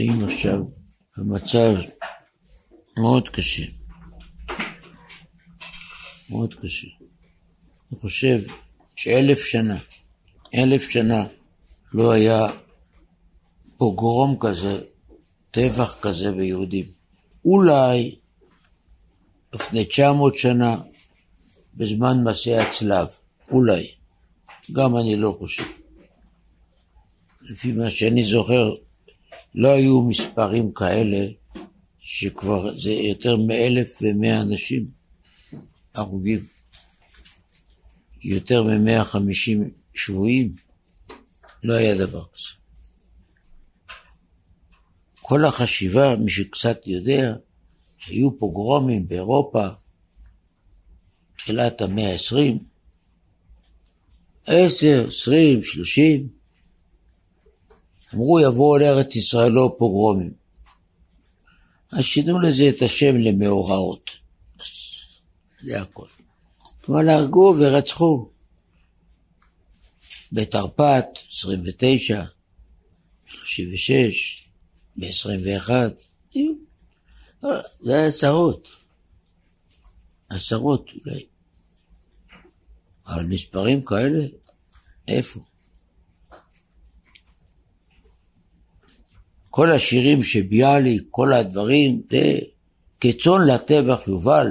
נמצאים עכשיו במצב מאוד קשה. מאוד קשה. אני חושב שאלף שנה, אלף שנה לא היה פוגרום כזה, טבח כזה ביהודים. אולי לפני 900 שנה, בזמן מעשה הצלב, אולי. גם אני לא חושב. לפי מה שאני זוכר, לא היו מספרים כאלה שכבר זה יותר מאלף ומאה אנשים הרוגים. יותר ממאה חמישים שבויים, לא היה דבר כזה. כל החשיבה, מי שקצת יודע, שהיו פוגרומים באירופה, תחילת המאה העשרים, עשר, עשרים, שלושים, אמרו יבואו לארץ ישראל לא פוגרומים. אז שינו לזה את השם למאורעות. זה הכל. אבל הרגו ורצחו. בתרפ"ט, 29, 36, ב-21, זה היה עשרות. עשרות אולי. אבל מספרים כאלה, איפה? כל השירים שביאליק, כל הדברים, זה כצאן לטבח יובל.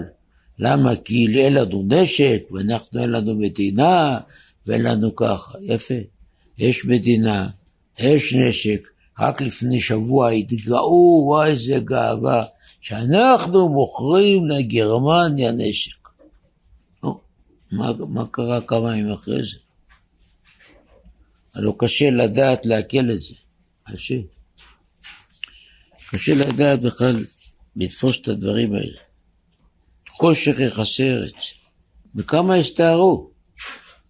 למה? כי אין לנו נשק, ואנחנו אין לנו מדינה, ואין לנו ככה. יפה. יש מדינה, יש נשק. רק לפני שבוע התגאו, וואי איזה גאווה, שאנחנו מוכרים לגרמניה נשק. לא, מה, מה קרה כמה ימים אחרי זה? הלוא קשה לדעת לעכל את זה. קשה. קשה לדעת בכלל לתפוס את הדברים האלה. חושך יכסה ארץ. וכמה הסתערו?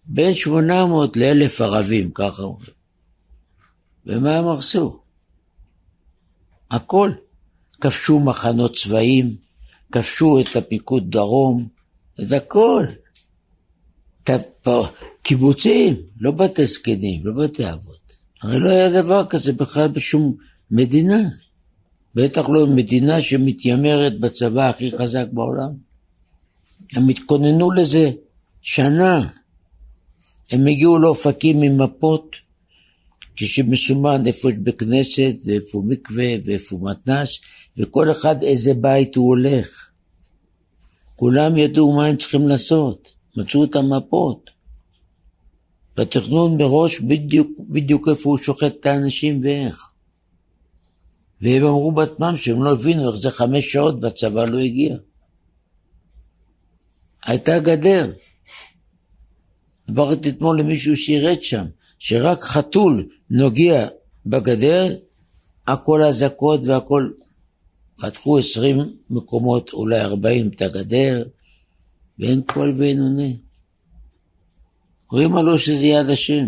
בין 800 לאלף ערבים, ככה אומרים. ומה הם הרסו? הכל. כבשו מחנות צבאיים, כבשו את הפיקוד דרום, את הכל. קיבוצים, לא בתי זקנים, לא בתי אבות. הרי לא היה דבר כזה בכלל בשום מדינה. בטח לא מדינה שמתיימרת בצבא הכי חזק בעולם. הם התכוננו לזה שנה. הם הגיעו לאופקים עם מפות, כשמסומן איפה יש בית כנסת, ואיפה מקווה, ואיפה מתנ"ס, וכל אחד איזה בית הוא הולך. כולם ידעו מה הם צריכים לעשות, מצאו את המפות. בתכנון מראש בדיוק, בדיוק איפה הוא שוחט את האנשים ואיך. והם אמרו בעצמם שהם לא הבינו איך זה חמש שעות והצבא לא הגיע. הייתה גדר. דיברתי אתמול למישהו שירת שם, שרק חתול נוגע בגדר, הכל אזעקות והכל... חתכו עשרים מקומות, אולי ארבעים את הגדר, ואין קול ואין עונה. רואים עלו שזה יד השם.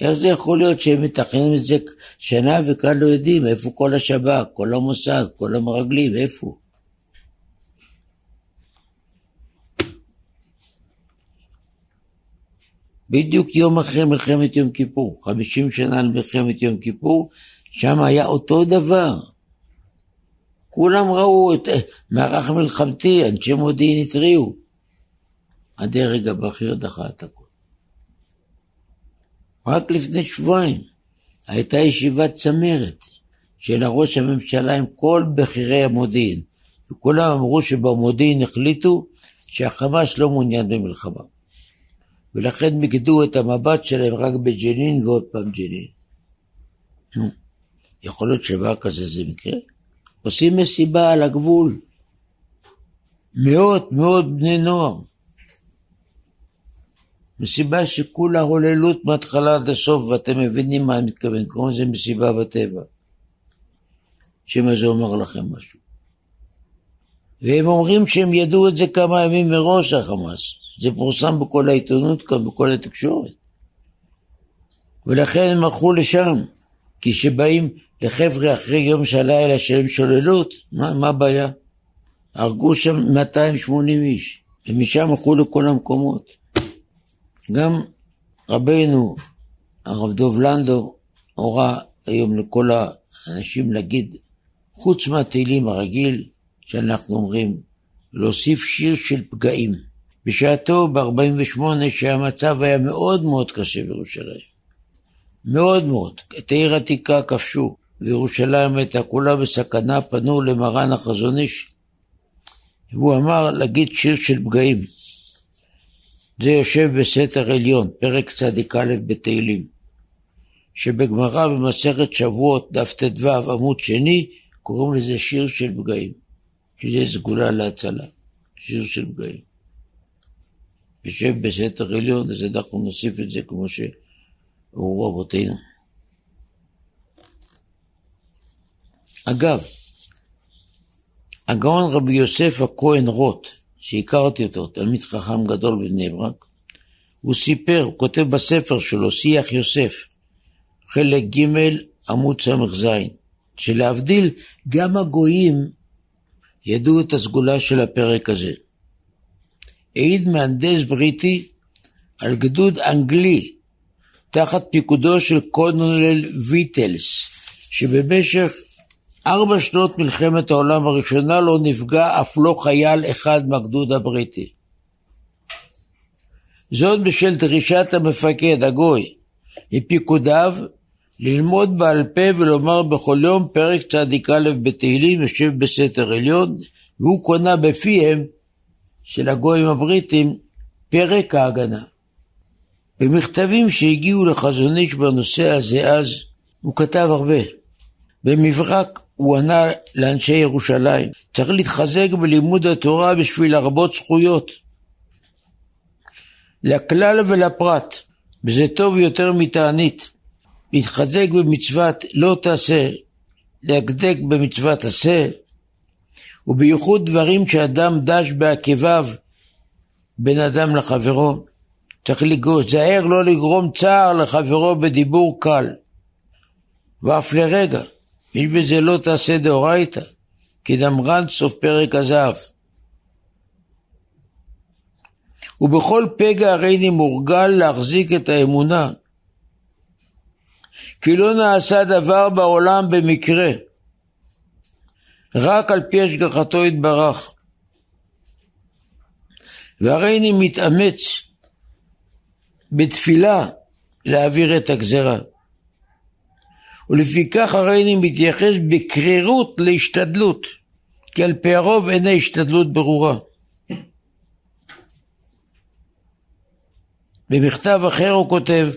איך זה יכול להיות שהם מתכננים את זה שנה וכאן לא יודעים איפה כל השב"כ, כל המוסד, כל המרגלים, איפה? בדיוק יום אחרי מלחמת יום כיפור, 50 שנה למלחמת יום כיפור, שם היה אותו דבר. כולם ראו את מערך מלחמתי, אנשי מודיעין התריעו. הדרג הבכיר דחה את הכול. רק לפני שבועיים הייתה ישיבת צמרת של ראש הממשלה עם כל בכירי המודיעין, וכולם אמרו שבמודיעין החליטו שהחמאס לא מעוניין במלחמה. ולכן מיקדו את המבט שלהם רק בג'נין ועוד פעם ג'נין. נו, יכול להיות שדבר כזה זה מקרה? עושים מסיבה על הגבול. מאות מאות בני נוער. מסיבה שכולה הוללות מההתחלה עד הסוף, ואתם מבינים מה אני מתכוון, קוראים לזה מסיבה בטבע. שמא זה אומר לכם משהו. והם אומרים שהם ידעו את זה כמה ימים מראש, החמאס. זה פורסם בכל העיתונות כאן, בכל התקשורת. ולכן הם הלכו לשם, כי כשבאים לחבר'ה אחרי יום של הלילה שהם שוללות, מה, מה הבעיה? הרגו שם 280 איש, ומשם הלכו לכל המקומות. גם רבנו, הרב דוב לנדו, הורה היום לכל האנשים להגיד, חוץ מהתהילים הרגיל שאנחנו אומרים, להוסיף שיר של פגעים. בשעתו, ב-48, שהמצב היה מאוד מאוד קשה בירושלים. מאוד מאוד. את העיר עתיקה כבשו, וירושלים הייתה כולה בסכנה, פנו למרן החזון איש. והוא אמר להגיד שיר של פגעים. זה יושב בסתר עליון, פרק צ"א בתהילים, שבגמרא במסכת שבועות, דף ט"ו, עמוד שני, קוראים לזה שיר של פגעים, שזה סגולה להצלה, שיר של פגעים. יושב בסתר עליון, אז אנחנו נוסיף את זה כמו שאמרו רבותינו. אגב, הגאון רבי יוסף הכהן רוט, שהכרתי אותו, תלמיד חכם גדול בבני ברק, הוא סיפר, הוא כותב בספר שלו, שיח יוסף, חלק ג' עמוד ס"ז, שלהבדיל, גם הגויים ידעו את הסגולה של הפרק הזה. העיד מהנדס בריטי על גדוד אנגלי תחת פיקודו של קונולל ויטלס, שבמשך ארבע שנות מלחמת העולם הראשונה לא נפגע אף לא חייל אחד מהגדוד הבריטי. זאת בשל דרישת המפקד, הגוי, מפיקודיו, ללמוד בעל פה ולומר בכל יום פרק צ"א בתהילים יושב בסתר עליון, והוא קונה בפיהם של הגויים הבריטים פרק ההגנה. במכתבים שהגיעו לחזון איש בנושא הזה אז, הוא כתב הרבה. במברק הוא ענה לאנשי ירושלים, צריך להתחזק בלימוד התורה בשביל להרבות זכויות. לכלל ולפרט, וזה טוב יותר מתענית. להתחזק במצוות לא תעשה, להקדק במצוות עשה, ובייחוד דברים שאדם דש בעקביו בין אדם לחברו. צריך להיזהר לא לגרום צער לחברו בדיבור קל, ואף לרגע. יש בזה לא תעשה דאורייתא, כי דמרן סוף פרק הזהב. ובכל פגע הריני מורגל להחזיק את האמונה, כי לא נעשה דבר בעולם במקרה, רק על פי השגחתו יתברך. והריני מתאמץ בתפילה להעביר את הגזרה. ולפיכך הריני מתייחס בקרירות להשתדלות, כי על פי הרוב אינה השתדלות ברורה. במכתב אחר הוא כותב,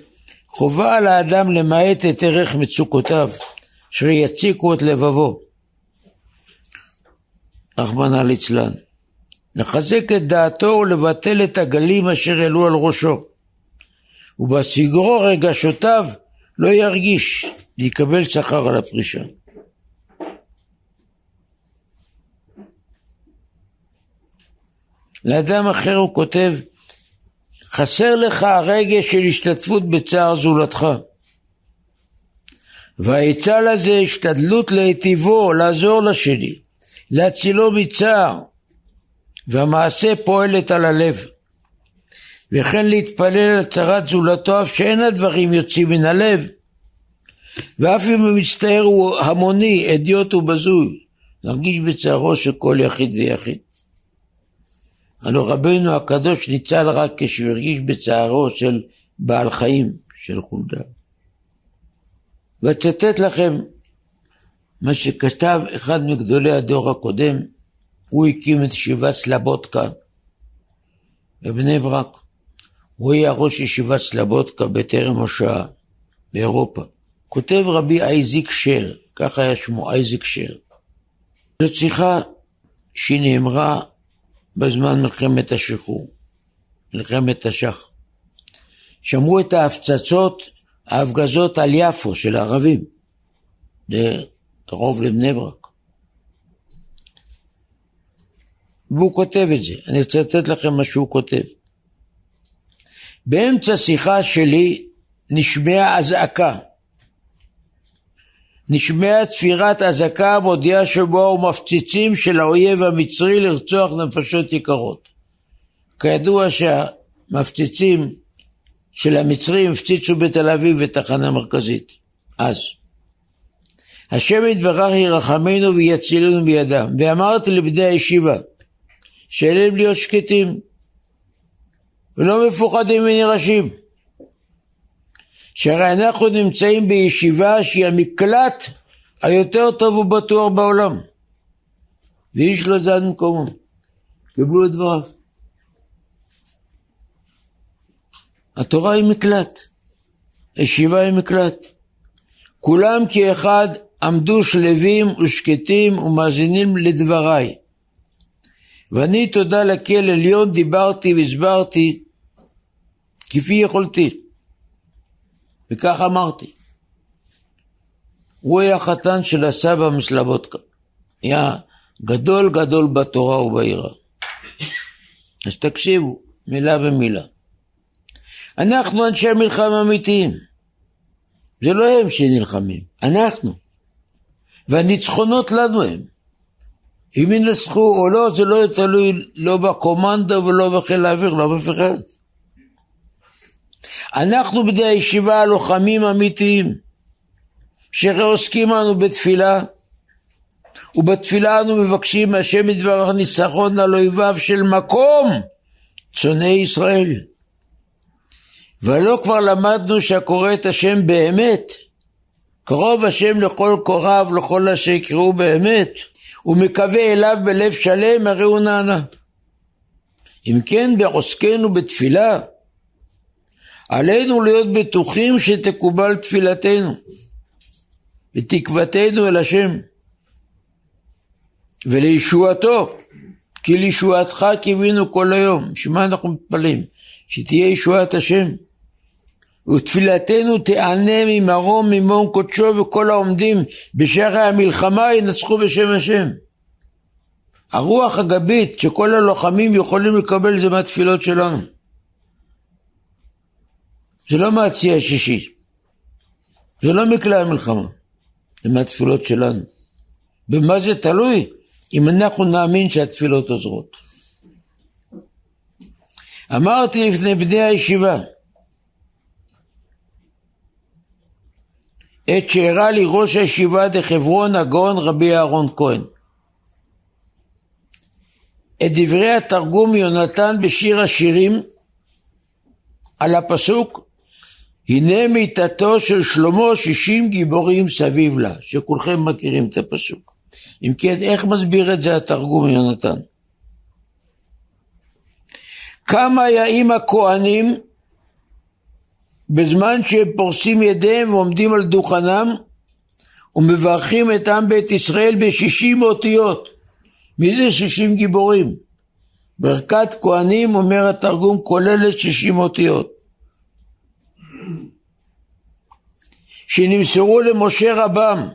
חובה על האדם למעט את ערך מצוקותיו, אשר יציקו את לבבו. רחמנא ליצלן. לחזק את דעתו ולבטל את הגלים אשר העלו על ראשו. ובסגרו רגשותיו לא ירגיש להיקבל שכר על הפרישה. לאדם אחר הוא כותב, חסר לך הרגש של השתתפות בצער זולתך. והעצה לזה השתדלות להיטיבו, לעזור לשני, להצילו מצער, והמעשה פועלת על הלב. וכן להתפלל על צרת זולתו אף שאין הדברים יוצאים מן הלב, ואף אם המצטער הוא המוני, אדיוט ובזוי, נרגיש בצערו של כל יחיד ויחיד. הלא רבנו הקדוש ניצל רק כשהוא הרגיש בצערו של בעל חיים, של חולדה. ואצטט לכם מה שכתב אחד מגדולי הדור הקודם, הוא הקים את ישיבת סלבודקה בבני ברק. הוא היה ראש ישיבת סלבודקה בטרם השואה באירופה. כותב רבי אייזיק שר, כך היה שמו אייזיק שר. זאת שיחה שנאמרה בזמן מלחמת השחרור, מלחמת תש"ח. שמעו את ההפצצות, ההפגזות על יפו של הערבים, קרוב לבני ברק. והוא כותב את זה, אני רוצה לתת לכם מה שהוא כותב. באמצע שיחה שלי נשמעה אזעקה. נשמעה צפירת אזעקה המודיעה שבאו מפציצים של האויב המצרי לרצוח נפשות יקרות. כידוע שהמפציצים של המצרים הפציצו בתל אביב את תחנה מרכזית, אז. השם יתברך ירחמנו ויצילנו בידם. ואמרתי לבני הישיבה, שעליהם להיות שקטים, ולא מפוחדים ונרעשים. שהרי אנחנו נמצאים בישיבה שהיא המקלט היותר טוב ובטוח בעולם. ואיש לא זז ממקומו. קיבלו את דבריו. התורה היא מקלט, הישיבה היא מקלט. כולם כאחד עמדו שלווים ושקטים ומאזינים לדבריי. ואני תודה לקהל עליון דיברתי והסברתי כפי יכולתי. וכך אמרתי. הוא היה חתן של הסבא מסלבודקה. היה גדול גדול בתורה וביראה. אז תקשיבו, מילה במילה. אנחנו אנשי מלחמה אמיתיים. זה לא הם שנלחמים, אנחנו. והניצחונות לנו הם. אם ינצחו או לא, זה לא תלוי לא בקומנדו ולא בחיל האוויר, לא באף אחד. אנחנו בני הישיבה לוחמים אמיתיים, שעוסקים אנו בתפילה, ובתפילה אנו מבקשים מהשם יתברך ניצחון על אויביו של מקום, צונאי ישראל. ולא כבר למדנו שהקורא את השם באמת, קרוב השם לכל קוריו, לכל אשר יקראו באמת, ומקווה אליו בלב שלם, הרי הוא נענה. אם כן, בעוסקנו בתפילה, עלינו להיות בטוחים שתקובל תפילתנו ותקוותנו אל השם ולישועתו כי לישועתך קיווינו כל היום, שמה אנחנו מתפללים? שתהיה ישועת השם ותפילתנו תענה ממרום ממום קודשו וכל העומדים בשערי המלחמה ינצחו בשם השם. הרוח הגבית שכל הלוחמים יכולים לקבל זה מהתפילות שלנו. זה לא מהצי השישי, זה לא מכלי המלחמה, זה מהתפילות שלנו. במה זה תלוי? אם אנחנו נאמין שהתפילות עוזרות. אמרתי לפני בני הישיבה, עת שהראה לי ראש הישיבה דחברון הגאון רבי אהרון כהן. את דברי התרגום יונתן בשיר השירים על הפסוק הנה מיתתו של שלמה שישים גיבורים סביב לה, שכולכם מכירים את הפסוק. אם כן, איך מסביר את זה התרגום יונתן? כמה יאים הכהנים בזמן שהם פורסים ידיהם ועומדים על דוכנם ומברכים את עם בית ישראל בשישים אותיות. מי זה שישים גיבורים? ברכת כהנים, אומר התרגום, כוללת שישים אותיות. שנמסרו למשה רבם,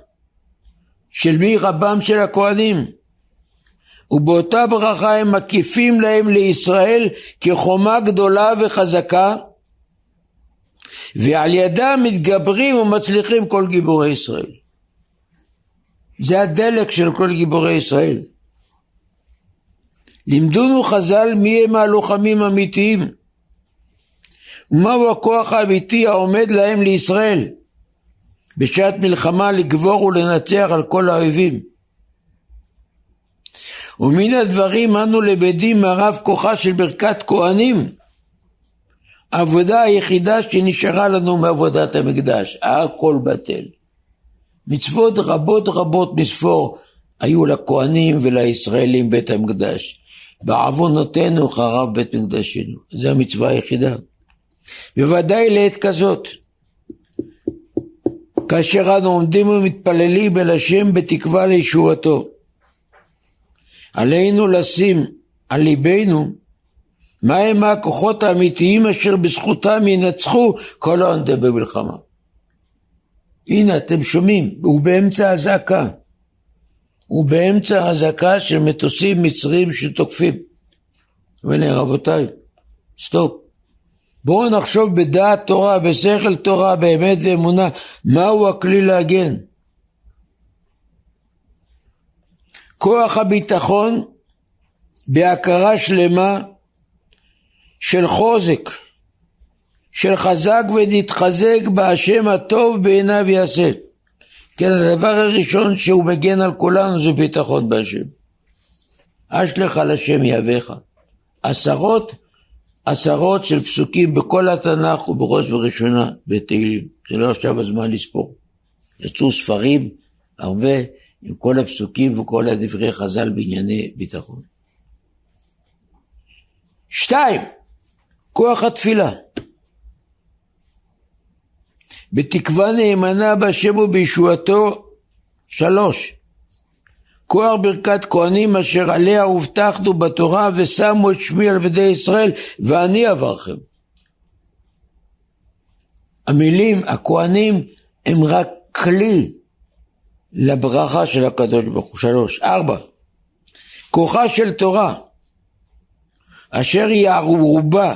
של מי רבם של הכהנים? ובאותה ברכה הם מקיפים להם לישראל כחומה גדולה וחזקה ועל ידם מתגברים ומצליחים כל גיבורי ישראל. זה הדלק של כל גיבורי ישראל. לימדונו חז"ל מי הם הלוחמים האמיתיים ומהו הכוח האמיתי העומד להם לישראל בשעת מלחמה לגבור ולנצח על כל האויבים. ומן הדברים אנו לבדים מהרב כוחה של ברכת כהנים העבודה היחידה שנשארה לנו מעבודת המקדש, הכל בטל. מצוות רבות רבות מספור היו לכהנים ולישראלים בית המקדש. בעוונותינו חרב בית מקדשנו. זו המצווה היחידה. בוודאי לעת כזאת. כאשר אנו עומדים ומתפללים אל השם בתקווה לישועתו. עלינו לשים על ליבנו מהם הכוחות האמיתיים אשר בזכותם ינצחו כל העונדה במלחמה. הנה אתם שומעים, הוא באמצע אזעקה. הוא באמצע אזעקה של מטוסים מצריים שתוקפים. והנה רבותיי, סטופ. בואו נחשוב בדעת תורה, בשכל תורה, באמת ואמונה, מהו הכלי להגן. כוח הביטחון בהכרה שלמה של חוזק, של חזק ונתחזק בהשם הטוב בעיניו יעשה. כן, הדבר הראשון שהוא מגן על כולנו זה ביטחון בהשם. אשלך על השם יהבך. עשרות עשרות של פסוקים בכל התנ"ך ובראש ובראשונה בתהילים. זה לא עכשיו הזמן לספור. יצאו ספרים הרבה עם כל הפסוקים וכל הדברי חז"ל בענייני ביטחון. שתיים, כוח התפילה. בתקווה נאמנה בהשם ובישועתו. שלוש, כוח ברכת כהנים אשר עליה הובטחנו בתורה ושמו את שמי על בני ישראל ואני אברכם. המילים, הכהנים, הם רק כלי לברכה של הקדוש ברוך הוא. שלוש. ארבע. כוחה של תורה אשר היא ערובה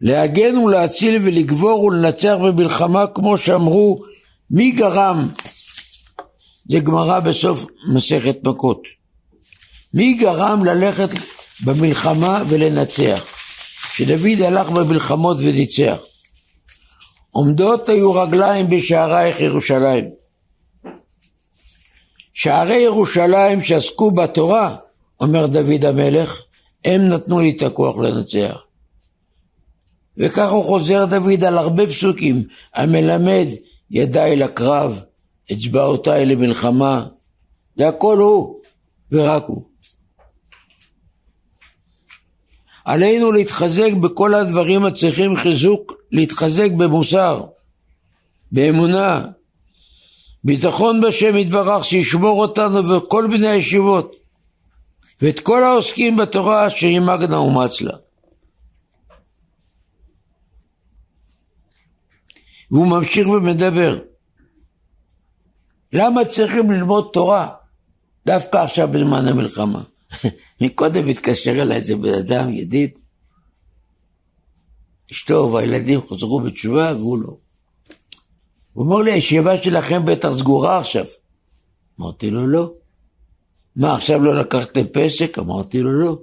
להגן ולהציל ולגבור ולנצח במלחמה כמו שאמרו מי גרם זה גמרא בסוף מסכת מכות. מי גרם ללכת במלחמה ולנצח? שדוד הלך במלחמות וניצח. עומדות היו רגליים בשערייך ירושלים. שערי ירושלים שעסקו בתורה, אומר דוד המלך, הם נתנו לי את הכוח לנצח. וכך הוא חוזר דוד על הרבה פסוקים, המלמד ידיי לקרב, אצבעותיי למלחמה, זה הכל הוא ורק הוא. עלינו להתחזק בכל הדברים הצריכים חיזוק, להתחזק במוסר, באמונה, ביטחון בשם יתברך שישמור אותנו וכל בני הישיבות ואת כל העוסקים בתורה אשר ימגנה ומצלה. והוא ממשיך ומדבר למה צריכים ללמוד תורה דווקא עכשיו בזמן המלחמה? מקודם התקשר אליי איזה בן אדם, ידיד, אשתו והילדים חזרו בתשובה והוא לא. הוא אומר לי, הישיבה שלכם בטח סגורה עכשיו. אמרתי לו, לא. מה, עכשיו לא לקחתם פסק? אמרתי לו, לא.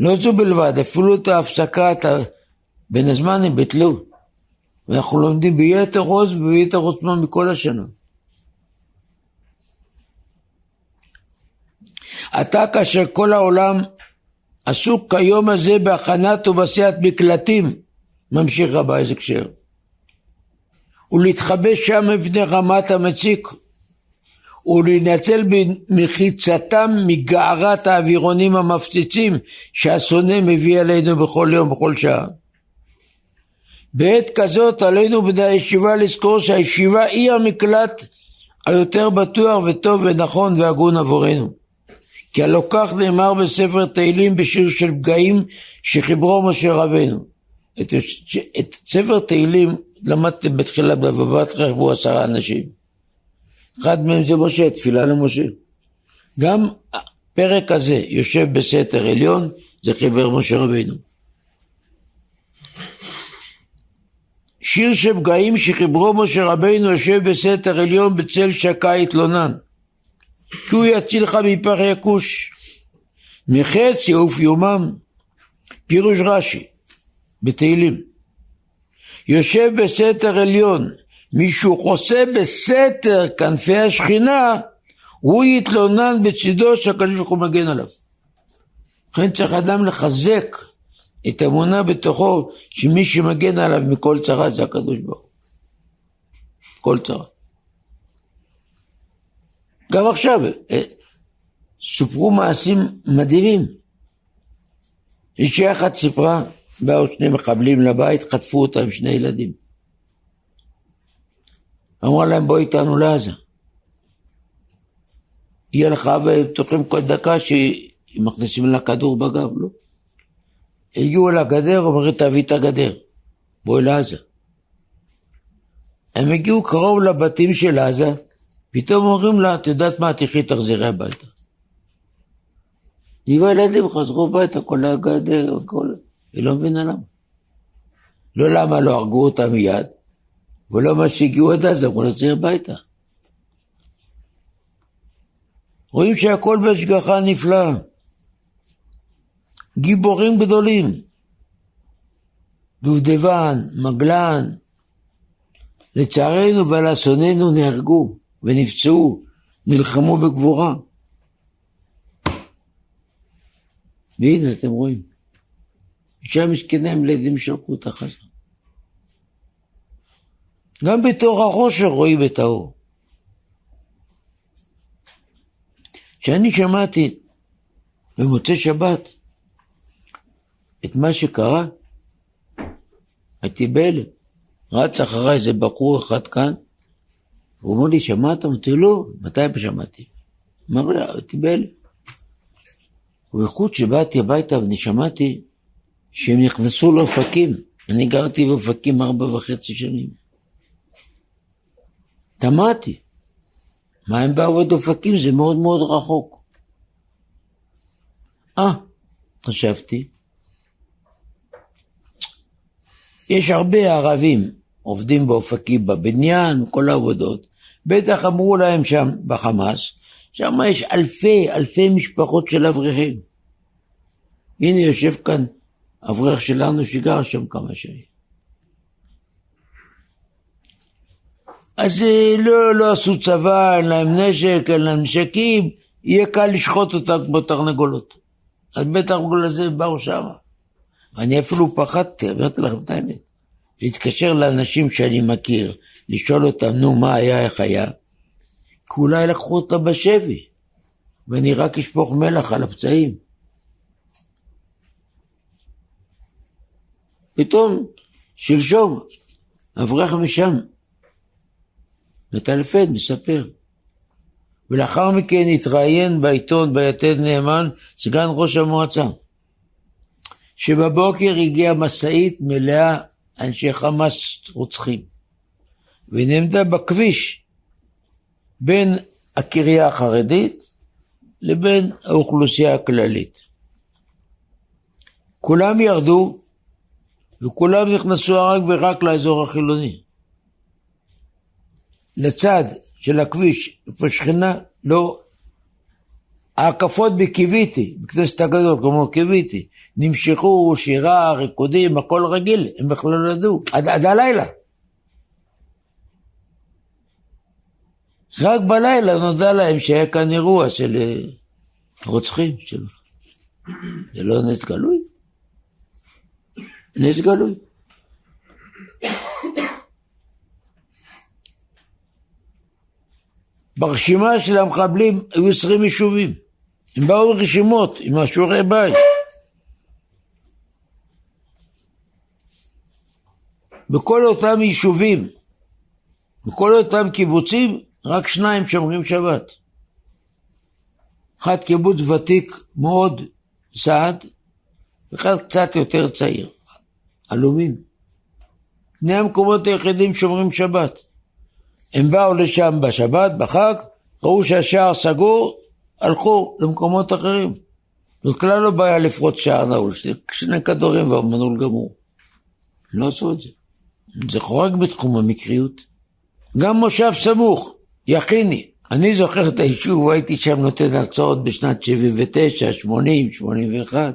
לא זו בלבד, אפילו את ההפסקה, את ה... בין הזמן הם ביטלו. ואנחנו לומדים ביתר עוז וביתר עוצמה מכל השנה. עתה כאשר כל העולם עסוק כיום הזה בהכנת ובעשיית מקלטים, ממשיך רבי איזק שר, ולהתחבא שם מפני רמת המציק, ולהינצל במחיצתם מגערת האווירונים המפציצים שהשונא מביא עלינו בכל יום ובכל שעה. בעת כזאת עלינו בני הישיבה לזכור שהישיבה היא המקלט היותר בטוח וטוב ונכון והגון עבורנו. כי הלא כך נאמר בספר תהילים בשיר של פגעים שחיברו משה רבנו. את, את ספר תהילים למדתם בתחילה בבבת רכבו עשרה אנשים. אחד מהם זה משה, תפילה למשה. גם הפרק הזה יושב בסתר עליון, זה חיבר משה רבנו. שיר של פגעים שחיברו משה רבנו יושב בסתר עליון בצל שקה התלונן. כי הוא יצילך מפח יכוש. מחץ יעוף יומם. פירוש רש"י בתהילים. יושב בסתר עליון, מישהו חוסה בסתר כנפי השכינה, הוא יתלונן בצידו שהקדוש ברוך הוא מגן עליו. לכן צריך אדם לחזק את האמונה בתוכו שמי שמגן עליו מכל צרה זה הקדוש ברוך הוא. כל צרה. גם עכשיו אה, סופרו מעשים מדהימים. אישה אחת סיפרה, באו שני מחבלים לבית, חטפו אותה עם שני ילדים. אמרה להם בואי איתנו לעזה. היא הלכה ובטוחים כל דקה שמכניסים לה כדור בגב, לא? הגיעו לגדר, אומרת תביא את הגדר, בואי לעזה. הם הגיעו קרוב לבתים של עזה, פתאום אומרים לה, את יודעת מה, תחי תחזרי הביתה. היא והילדים חזרו הביתה, כל הגדר, כל... היא לא מבינה למה. לא למה לא הרגו אותה מיד, ולא מה שהגיעו עד אז, אמרו להחזיר הביתה. רואים שהכל בהשגחה נפלאה. גיבורים גדולים. דובדבן, מגלן, לצערנו ולאסוננו נהרגו ונפצעו, נלחמו בגבורה. והנה אתם רואים, אישה מסכנה עם לידים שלחו אותה חזרה. גם בתור החושר רואים את האור. כשאני שמעתי במוצאי שבת את מה שקרה, הייתי בהלם. רץ אחריי איזה בחור אחד כאן, הוא אומר לי, שמעת? אמרתי, לא, מתי שמעתי? אמר לי, הייתי בהלם. ובייחוד שבאתי הביתה ואני שמעתי שהם נכנסו לאופקים. אני גרתי באופקים ארבע וחצי שנים. תמהתי. מה הם באו עד אופקים? זה מאוד מאוד רחוק. אה, חשבתי, יש הרבה ערבים עובדים באופקים בבניין, כל העבודות, בטח אמרו להם שם בחמאס, שם יש אלפי אלפי משפחות של אברכים. הנה יושב כאן אברך שלנו שגר שם כמה שנים. אז אה, לא, לא עשו צבא, אין להם נשק, אין להם נשקים, יהיה קל לשחוט אותם כמו תרנגולות. אז בטח בגלל זה באו שמה. אני אפילו פחדתי, אמרתי לכם את האמת. להתקשר לאנשים שאני מכיר, לשאול אותם, נו, מה היה, איך היה? כי אולי לקחו אותה בשבי, ואני רק אשפוך מלח על הפצעים. פתאום, שלשום, אברך משם, מטלפד, מספר. ולאחר מכן התראיין בעיתון ביתד נאמן, סגן ראש המועצה, שבבוקר הגיעה משאית מלאה אנשי חמאס רוצחים, ונעמדה בכביש בין הקריה החרדית לבין האוכלוסייה הכללית. כולם ירדו וכולם נכנסו רק ורק לאזור החילוני. לצד של הכביש, איפה שכנה, לא... ההקפות בקיוויתי, בכנסת הגדול, כמו קיוויתי, נמשכו שירה, ריקודים, הכל רגיל, הם בכלל לא ידעו, עד, עד הלילה. רק בלילה נודע להם שהיה כאן אירוע של אה, רוצחים. של... זה לא נס גלוי? נס גלוי. ברשימה של המחבלים היו עשרים יישובים. הם באו ברשימות עם השיעורי בית. בכל אותם יישובים, בכל אותם קיבוצים, רק שניים שומרים שבת. אחד קיבוץ ותיק מאוד, סעד, ואחד קצת יותר צעיר, עלומים. שני המקומות היחידים שומרים שבת. הם באו לשם בשבת, בחג, ראו שהשער סגור, הלכו למקומות אחרים. זאת כלל לא בעיה לפרוץ שער נעול, שני כדורים והמנעול גמור. הם לא עשו את זה. זה חורג בתחום המקריות. גם מושב סמוך, יכיני. אני זוכר את היישוב, הייתי שם נותן הרצאות בשנת 79, 80, 81.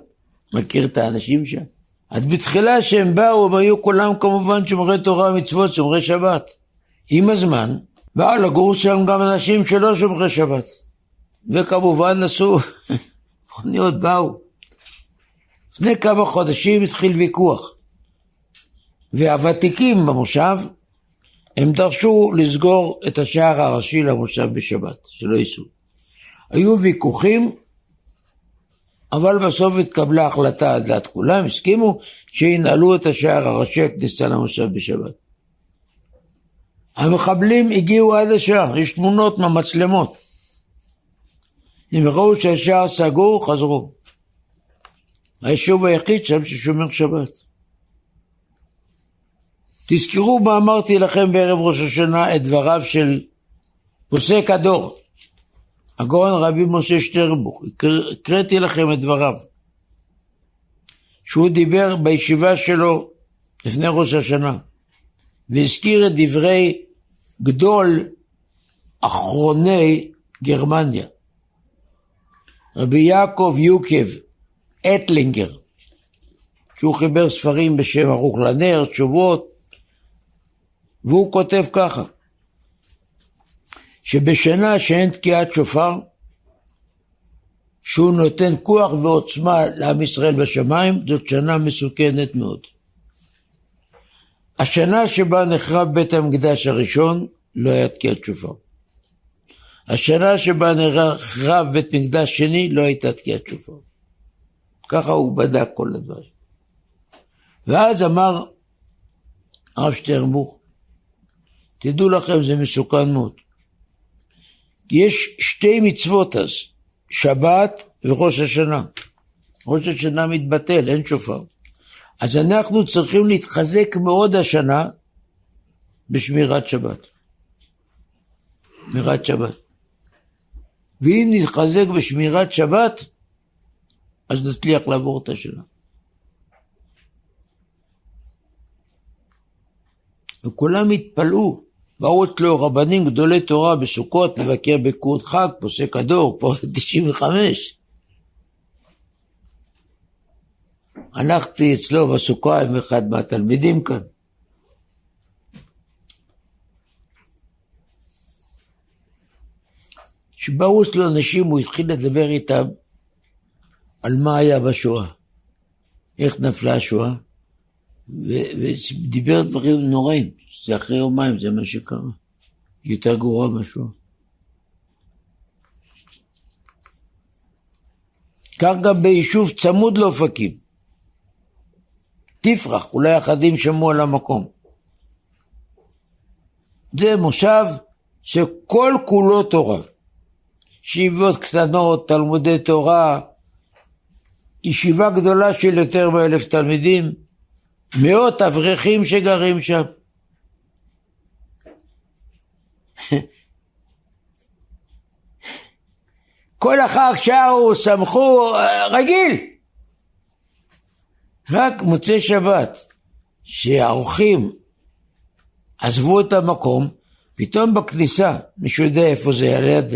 מכיר את האנשים שם? אז בתחילה שהם באו, הם היו כולם כמובן שומרי תורה ומצוות, שומרי שבת. עם הזמן, באו לגור שם גם אנשים שלא שומרי שבת. וכמובן עשו, מכוניות באו. לפני כמה חודשים התחיל ויכוח. והוותיקים במושב, הם דרשו לסגור את השער הראשי למושב בשבת, שלא ייסעו. היו ויכוחים, אבל בסוף התקבלה החלטה על דעת כולם, הסכימו שינעלו את השער הראשי הכניסה למושב בשבת. המחבלים הגיעו עד השער, יש תמונות מהמצלמות. הם ראו שהשער סגור, חזרו. היישוב היחיד שם ששומר שבת. תזכרו מה אמרתי לכם בערב ראש השנה את דבריו של פוסק הדור, הגאון רבי משה שטרנבוך, הקראתי לכם את דבריו, שהוא דיבר בישיבה שלו לפני ראש השנה, והזכיר את דברי גדול אחרוני גרמניה, רבי יעקב יוקב אטלינגר, שהוא חיבר ספרים בשם ערוך לנר, תשובות, והוא כותב ככה, שבשנה שאין תקיעת שופר, שהוא נותן כוח ועוצמה לעם ישראל בשמיים, זאת שנה מסוכנת מאוד. השנה שבה נחרב בית המקדש הראשון, לא היה תקיעת שופר. השנה שבה נחרב בית מקדש שני, לא הייתה תקיעת שופר. ככה הוא בדק כל הדברים. ואז אמר הרב שטרנבוך, תדעו לכם, זה מסוכן מאוד. כי יש שתי מצוות אז, שבת וראש השנה. ראש השנה מתבטל, אין שופר. אז אנחנו צריכים להתחזק מאוד השנה בשמירת שבת. שמירת שבת. ואם נתחזק בשמירת שבת, אז נצליח לעבור את השנה. וכולם התפלאו, באו אצלו רבנים גדולי תורה בסוכות לבקר בקוד חג, פוסק הדור, פה 95. הלכתי אצלו בסוכה עם אחד מהתלמידים כאן. כשבאו אצלו אנשים, הוא התחיל לדבר איתם על מה היה בשואה, איך נפלה השואה, ודיבר דברים נוראים, שזה אחרי יומיים, זה מה שקרה. יותר גרוע מהשואה. כך גם ביישוב צמוד לאופקים. תפרח, אולי אחדים שמעו על המקום. זה מושב שכל כולו תורה. ישיבות קטנות, תלמודי תורה, ישיבה גדולה של יותר מאלף תלמידים, מאות אברכים שגרים שם. כל החג שרו, שמחו, רגיל. רק מוצאי שבת, שהאורחים עזבו את המקום, פתאום בכניסה, מישהו יודע איפה זה, על יד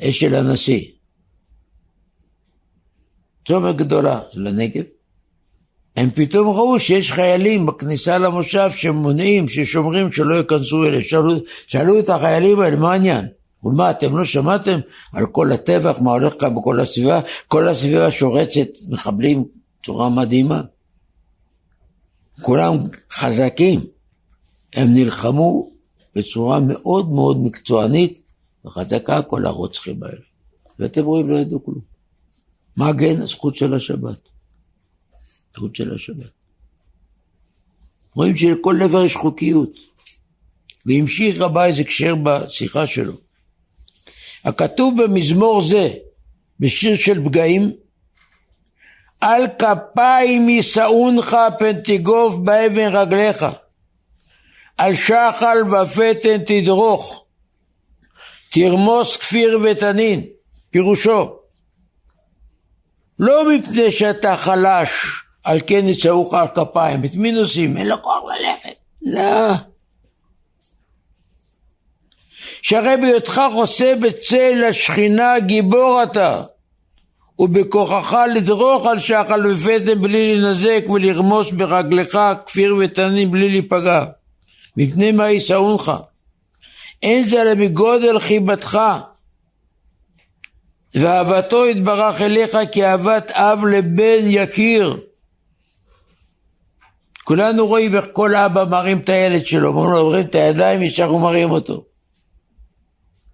אשל הנשיא. צומת גדולה של הנגב. הם פתאום ראו שיש חיילים בכניסה למושב שמונעים, ששומרים שלא ייכנסו אליהם. שאלו, שאלו את החיילים האלה, מה העניין? ומה, אתם לא שמעתם על כל הטבח, מה הולך כאן בכל הסביבה? כל הסביבה שורצת מחבלים בצורה מדהימה. כולם חזקים. הם נלחמו בצורה מאוד מאוד מקצוענית וחזקה כל הרוצחים האלה. ואתם רואים, לא ידעו כלום. מה כן? הזכות של השבת. הזכות של השבת. רואים שלכל דבר יש חוקיות. והמשיך רבה איזה קשר בשיחה שלו. הכתוב במזמור זה, בשיר של פגעים, על כפיים יישאונך פן תגוף באבן רגליך, על שחל ופתן תדרוך, תרמוס כפיר ותנין, פירושו, לא מפני שאתה חלש, על כן יצאוך על כפיים, את מי נוסעים? אין לו כוח ללכת. לא. שהרי בהיותך חוסה בצל השכינה גיבור אתה, ובכוחך לדרוך על שחל ופטם בלי לנזק ולרמוס ברגלך כפיר ותנים בלי להיפגע. מפני מה יישאונך? אין זה אלא מגודל חיבתך ואהבתו יתברך אליך כאהבת אב לבן יקיר. כולנו רואים איך כל אבא מרים את הילד שלו, אומרים לו, מרים את הידיים, ישר הוא מרים אותו.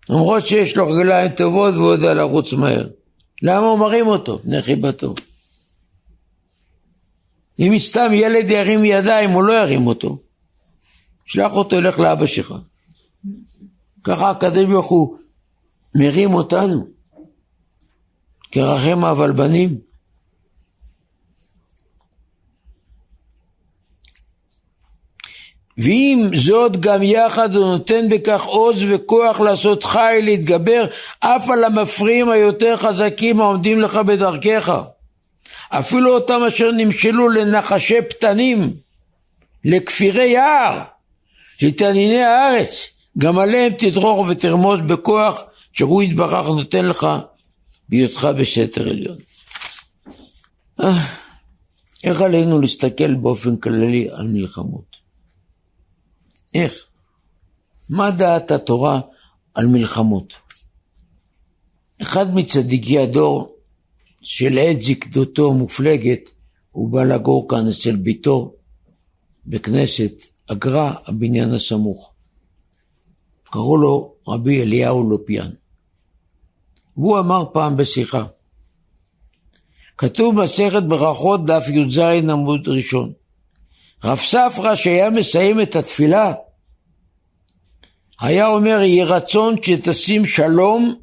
למרות שיש לו רגליים טובות והוא יודע לרוץ מהר. למה הוא מרים אותו? בני חיבתו. אם סתם ילד ירים ידיים, הוא לא ירים אותו. שלח אותו, ילך לאבא שלך. ככה הקדוש ברוך הוא מרים אותנו. כרחם אבל בנים. ועם זאת גם יחד הוא נותן בכך עוז וכוח לעשות חי להתגבר אף על המפריעים היותר חזקים העומדים לך בדרכך. אפילו אותם אשר נמשלו לנחשי פתנים, לכפירי יער, לתניני הארץ, גם עליהם תדרוך ותרמוס בכוח שהוא יתברך נותן לך בהיותך בסתר עליון. אה, איך עלינו להסתכל באופן כללי על מלחמות? איך? מה דעת התורה על מלחמות? אחד מצדיקי הדור שלעת זקדותו מופלגת הוא בא לגור כאן אצל ביתו בכנסת אגרה הבניין הסמוך. קראו לו רבי אליהו לופיאן. והוא אמר פעם בשיחה, כתוב מסכת ברכות דף י"ז עמוד ראשון. רב ספרא שהיה מסיים את התפילה היה אומר יהי רצון שתשים שלום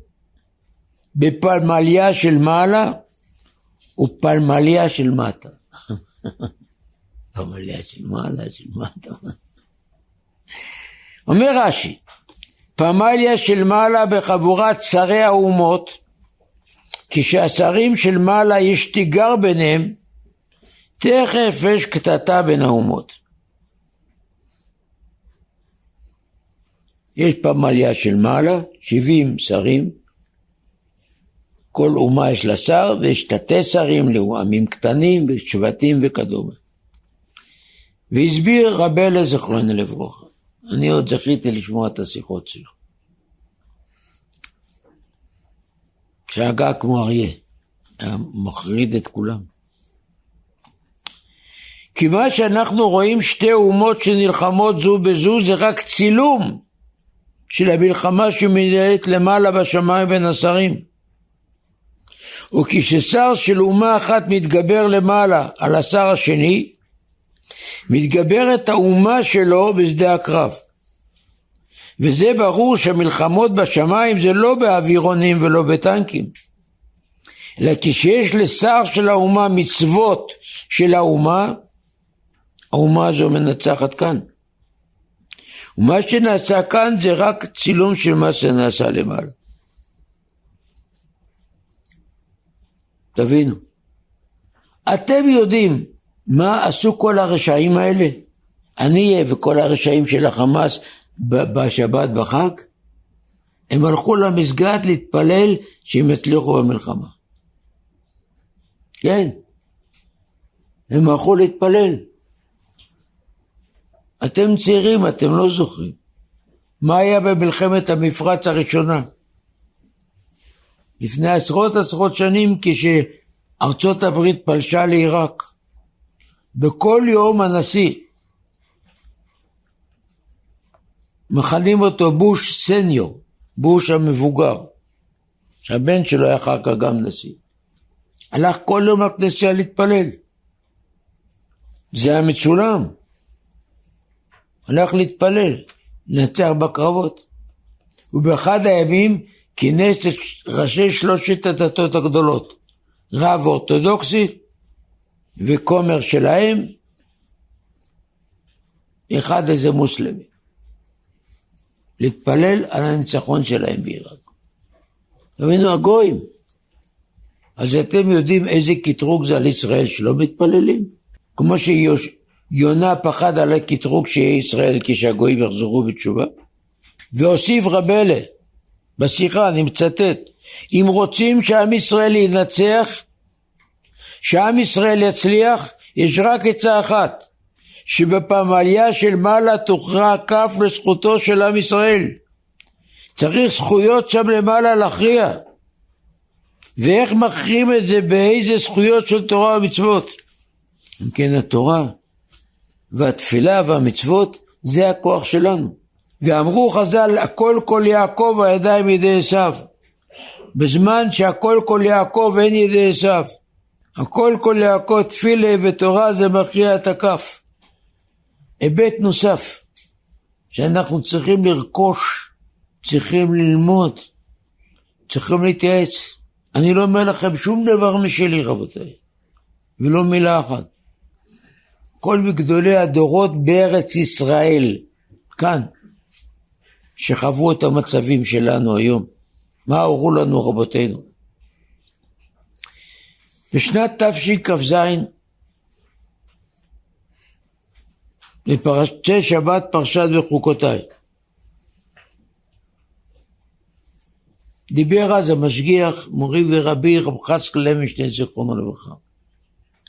בפלמליה של מעלה ופלמליה של מטה. פלמליה של מעלה, של מטה. אומר רש"י, פמליה של מעלה בחבורת שרי האומות, כשהשרים של מעלה יש תיגר ביניהם, תכף יש קטטה בין האומות. יש פמליה של מעלה, 70 שרים, כל אומה יש לה שר, ויש תתי שרים לעמים קטנים ושבטים וכדומה. והסביר רבי אלה זכרנו לברכה. אני עוד זכיתי לשמוע את השיחות שלו. שהגה כמו אריה, היה מחריד את כולם. כי מה שאנחנו רואים שתי אומות שנלחמות זו בזו זה רק צילום של המלחמה שמנהלת למעלה בשמיים בין השרים. וכששר של אומה אחת מתגבר למעלה על השר השני, מתגברת האומה שלו בשדה הקרב. וזה ברור שהמלחמות בשמיים זה לא באווירונים ולא בטנקים, אלא כשיש לשר של האומה מצוות של האומה, האומה הזו מנצחת כאן. ומה שנעשה כאן זה רק צילום של מה שנעשה למעלה. תבינו. אתם יודעים מה עשו כל הרשעים האלה? אני וכל הרשעים של החמאס בשבת בחג? הם הלכו למסגד להתפלל שהם יצליחו במלחמה. כן, הם הלכו להתפלל. אתם צעירים, אתם לא זוכרים. מה היה במלחמת המפרץ הראשונה? לפני עשרות עשרות שנים כשארצות הברית פלשה לעיראק. בכל יום הנשיא, מכנים אותו בוש סניור, בוש המבוגר, שהבן שלו היה אחר כך גם נשיא. הלך כל יום לכנסייה להתפלל. זה היה מצולם. הלך להתפלל, לנצח בקרבות. ובאחד הימים כינס את ראשי שלושת הדתות הגדולות, רב אורתודוקסי וכומר שלהם, אחד איזה מוסלמי. להתפלל על הניצחון שלהם בעיראק. תבינו, הגויים. אז אתם יודעים איזה קטרוג זה על ישראל שלא מתפללים? כמו שיונה פחד על הקטרוג שיהיה ישראל כשהגויים יחזרו בתשובה. והוסיף רבלה, בשיחה, אני מצטט, אם רוצים שעם ישראל ינצח, שעם ישראל יצליח, יש רק עצה אחת, שבפמליה של מעלה תוכרע כף לזכותו של עם ישראל. צריך זכויות שם למעלה להכריע. ואיך מכריעים את זה באיזה זכויות של תורה ומצוות? אם כן התורה והתפילה והמצוות זה הכוח שלנו. ואמרו חז"ל הכל כל יעקב הידיים ידי עשיו. בזמן שהכל כל יעקב אין ידי עשיו. הכל כל יעקב תפילה ותורה זה מכריע את הכף. היבט נוסף שאנחנו צריכים לרכוש, צריכים ללמוד, צריכים להתייעץ. אני לא אומר לכם שום דבר משלי רבותיי, ולא מילה אחת. כל מגדולי הדורות בארץ ישראל, כאן, שחוו את המצבים שלנו היום, מה הורו לנו רבותינו? בשנת תשכ"ז בפרשי שבת פרשת בחוקותיי. דיבר אז המשגיח, מורי ורבי רב חסק לוינשטיין זיכרונו לברכה.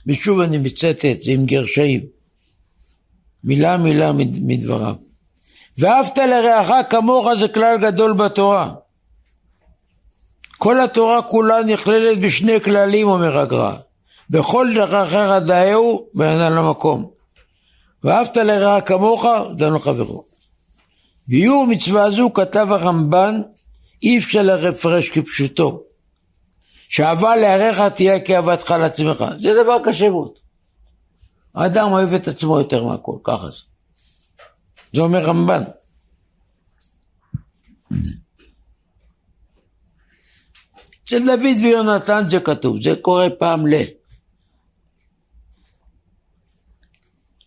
ושוב אני מצטט, זה עם גרשיים, מילה מילה מדבריו. ואהבת לרעך כמוך זה כלל גדול בתורה. כל התורה כולה נכללת בשני כללים, אומר הגר"א. בכל דרכיך דאהו וענה למקום. ואהבת לרעה כמוך, דנו חברו. ביור מצווה זו כתב הרמב"ן, אי אפשר לפרש כפשוטו. שאהבה לעריך תהיה כאהבתך לעצמך. זה דבר קשה מאוד. האדם אוהב את עצמו יותר מהכל, ככה זה. זה אומר רמב"ן. אצל דוד ויונתן זה כתוב, זה קורה פעם ל...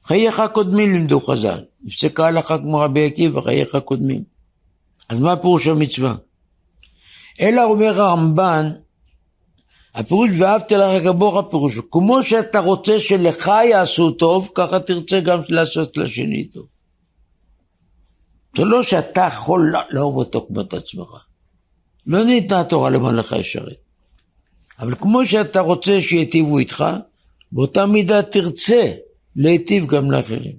חייך קודמים לימדו חז"ל, נפסקה הלכה כמו רבי עקיבא, חייך קודמים. אז מה פירוש המצווה? אלא אומר הרמב"ן, הפירוש ואהבת לך כמוך פירוש, כמו שאתה רוצה שלך יעשו טוב, ככה תרצה גם לעשות לשני טוב. זה לא שאתה יכול לאהוב אותו כמו את עצמך. לא ניתנה התורה למלאכה ישרת. אבל כמו שאתה רוצה שיטיבו איתך, באותה מידה תרצה להיטיב גם לאחרים.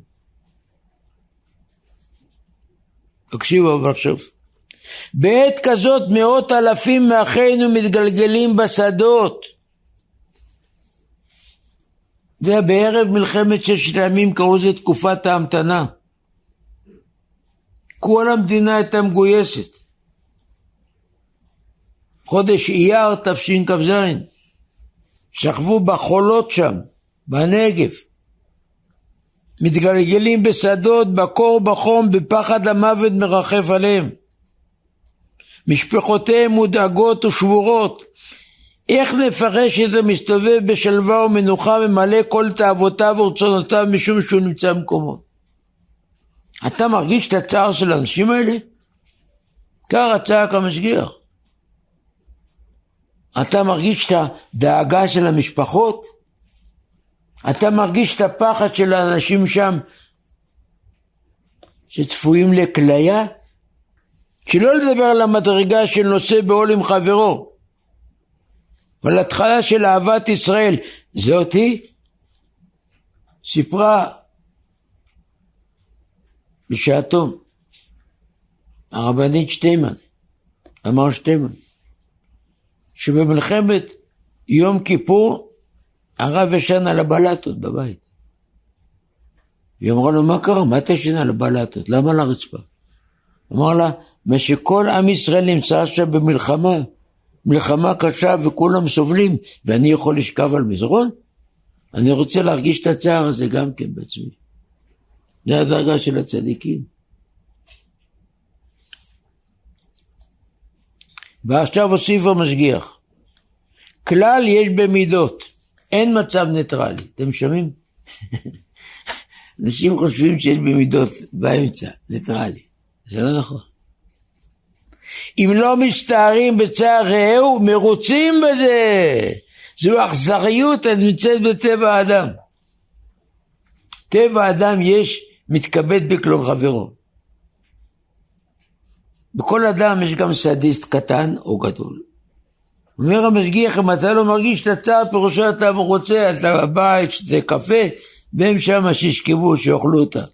תקשיבו אבל עכשיו. בעת כזאת מאות אלפים מאחינו מתגלגלים בשדות. זה בערב מלחמת ששת הימים קראו לזה תקופת ההמתנה. כל המדינה הייתה מגויסת. חודש אייר תשכ"ז, שכבו בחולות שם, בנגב. מתגלגלים בשדות, בקור, בחום, בפחד המוות מרחף עליהם. משפחותיהם מודאגות ושבורות. איך נפרש את המסתובב בשלווה ומנוחה ממלא כל תאוותיו ורצונותיו משום שהוא נמצא במקומו? אתה מרגיש את הצער של האנשים האלה? ככה צעק המשגיח. אתה מרגיש את הדאגה של המשפחות? אתה מרגיש את הפחד של האנשים שם שצפויים לכליה? שלא לדבר על המדרגה של נושא בעול עם חברו, ועל התחלה של אהבת ישראל. זאתי סיפרה בשעתו הרבנית שטיימן, אמר שטיימן, שבמלחמת יום כיפור הרב ישן על הבלטות בבית. היא אמרה לו, מה קרה? מה אתה ישן על הבלטות? למה על הרצפה? אמר לה, מה שכל עם ישראל נמצא עכשיו במלחמה, מלחמה קשה וכולם סובלים, ואני יכול לשכב על מזרון? אני רוצה להרגיש את הצער הזה גם כן בעצמי. זה הדרגה של הצדיקים. ועכשיו הוסיף המשגיח. כלל יש במידות, אין מצב ניטרלי. אתם שומעים? אנשים חושבים שיש במידות באמצע, ניטרלי. זה לא נכון. אם לא מסתערים בצער רעהו, מרוצים בזה. זו אכזריות הנמצאת בטבע האדם. טבע האדם יש מתכבד בקלון חברו. בכל אדם יש גם סדיסט קטן או גדול. אומר המשגיח, אם אתה לא מרגיש את הצער, פירושו אתה רוצה, אתה בבית, שתה קפה, והם שמה שישכבו, שיאכלו אותה.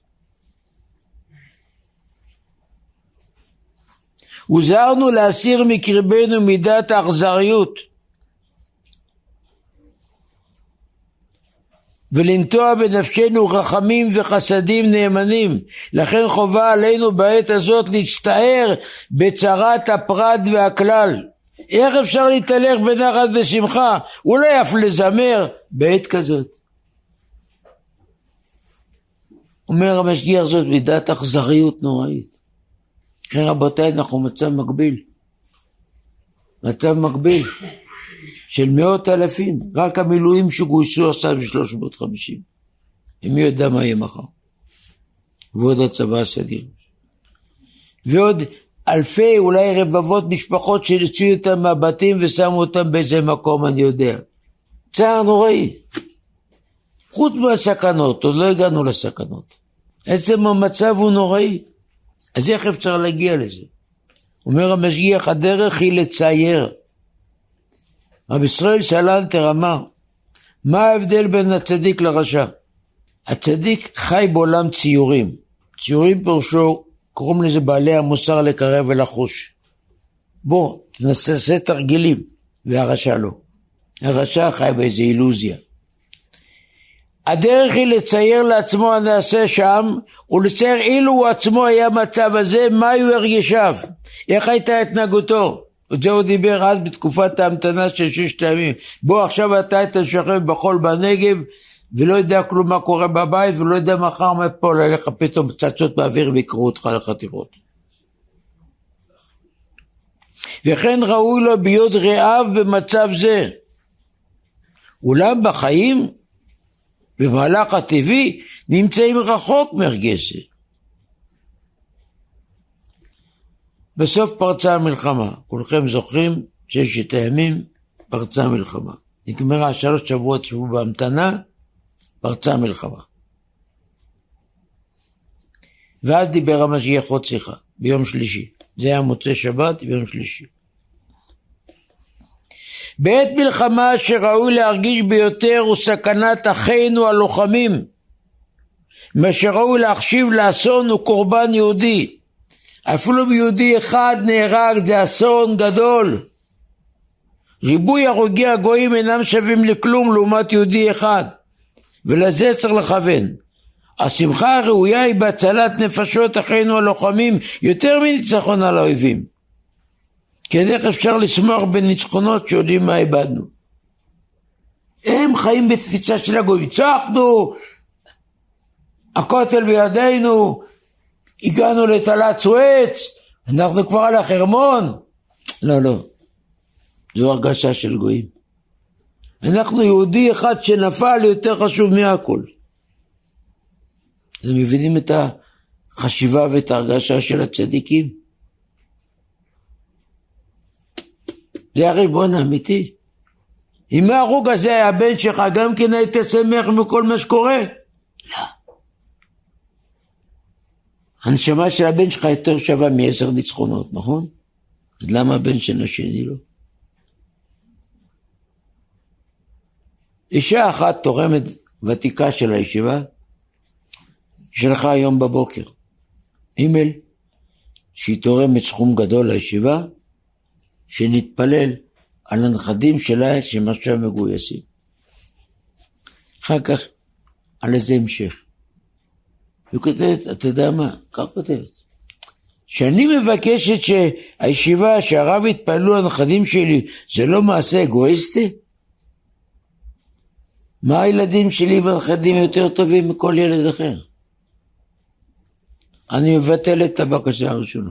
הוזהרנו להסיר מקרבנו מידת האכזריות ולנטוע בנפשנו רחמים וחסדים נאמנים. לכן חובה עלינו בעת הזאת להצטער בצרת הפרט והכלל. איך אפשר להתהלך בנחת ושמחה, אולי אף לזמר בעת כזאת. אומר המשגיח זאת מידת אכזריות נוראית. לכן רבותיי, אנחנו מצב מקביל. מצב מקביל של מאות אלפים, רק המילואים שגויסו עכשיו ב-350. ומי יודע מה יהיה מחר. ועוד הצבא הסדיר. ועוד אלפי, אולי רבבות משפחות שהוציאו אותם מהבתים ושמו אותם באיזה מקום, אני יודע. צער נוראי. חוץ מהסכנות, עוד לא הגענו לסכנות. עצם המצב הוא נוראי. אז איך אפשר להגיע לזה? אומר המשגיח, הדרך היא לצייר. רב ישראל סלנטר אמר, מה ההבדל בין הצדיק לרשע? הצדיק חי בעולם ציורים. ציורים פירושו קוראים לזה בעלי המוסר לקרב ולחוש. בוא, תנסה תרגילים, והרשע לא. הרשע חי באיזה אילוזיה. הדרך היא לצייר לעצמו הנעשה שם, ולצייר אילו הוא עצמו היה מצב הזה, מה היו הרגישיו, איך הייתה התנהגותו. את זה הוא דיבר אז בתקופת ההמתנה של ששת הימים. בוא עכשיו אתה היית שוכב בחול בנגב, ולא יודע כלום מה קורה בבית, ולא יודע מחר מה יפול עליך פתאום פצצות באוויר ויקראו אותך לחתיכות. וכן ראוי לו להיות רעב במצב זה. אולם בחיים במהלך הטבעי נמצאים רחוק מהרגש בסוף פרצה המלחמה, כולכם זוכרים, ששת הימים פרצה המלחמה. נגמרה שלוש שבועות שבו בהמתנה, פרצה המלחמה. ואז דיבר המשיח עוד שיחה, ביום שלישי. זה היה מוצאי שבת ביום שלישי. בעת מלחמה שראוי להרגיש ביותר הוא סכנת אחינו הלוחמים. מה שראוי להחשיב לאסון הוא קורבן יהודי. אפילו ביהודי אחד נהרג זה אסון גדול. ריבוי הרוגי הגויים אינם שווים לכלום לעומת יהודי אחד. ולזה צריך לכוון. השמחה הראויה היא בהצלת נפשות אחינו הלוחמים יותר מניצחון על האויבים. כן, איך אפשר לשמוח בניצחונות שיודעים מה איבדנו? הם חיים בתפיסה של הגוי, ניצחנו, הכותל בידינו, הגענו לתעלת סואץ, אנחנו כבר על החרמון. לא, לא, זו הרגשה של גויים. אנחנו יהודי אחד שנפל יותר חשוב מהכל. אתם מבינים את החשיבה ואת ההרגשה של הצדיקים? זה הריבון האמיתי. אם ההרוג הזה היה הבן שלך, גם כן היית שמח מכל מה שקורה? לא. הנשמה של הבן שלך יותר שווה מעשר ניצחונות, נכון? אז למה הבן של השני לא? אישה אחת תורמת ותיקה של הישיבה, שלחה היום בבוקר אימייל שהיא תורמת סכום גדול לישיבה, שנתפלל על הנכדים שלה שהם עכשיו מגויסים. אחר כך על איזה המשך. היא כותבת, אתה יודע מה? כך כותבת. שאני מבקשת שהישיבה, שהרב יתפללו הנכדים שלי, זה לא מעשה אגואיסטי? מה הילדים שלי והנכדים יותר טובים מכל ילד אחר? אני מבטל את הבקשה הראשונה.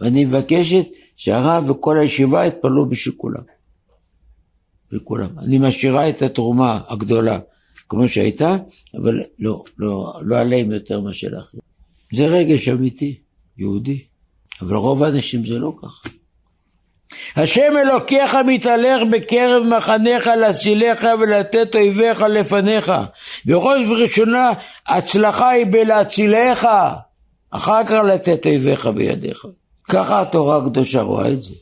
ואני מבקשת שהרב וכל הישיבה יתפללו בשביל כולם. לכולם. אני משאירה את התרומה הגדולה כמו שהייתה, אבל לא, לא, לא עליהם יותר מאשר לאחרים. זה רגש אמיתי, יהודי. אבל רוב האנשים זה לא ככה. השם אלוקיך מתהלך בקרב מחניך להצילך ולתת אויביך לפניך. בראש ובראשונה הצלחה היא בלהצילך, אחר כך לתת אויביך בידיך. ככה התורה הקדושה רואה את זה.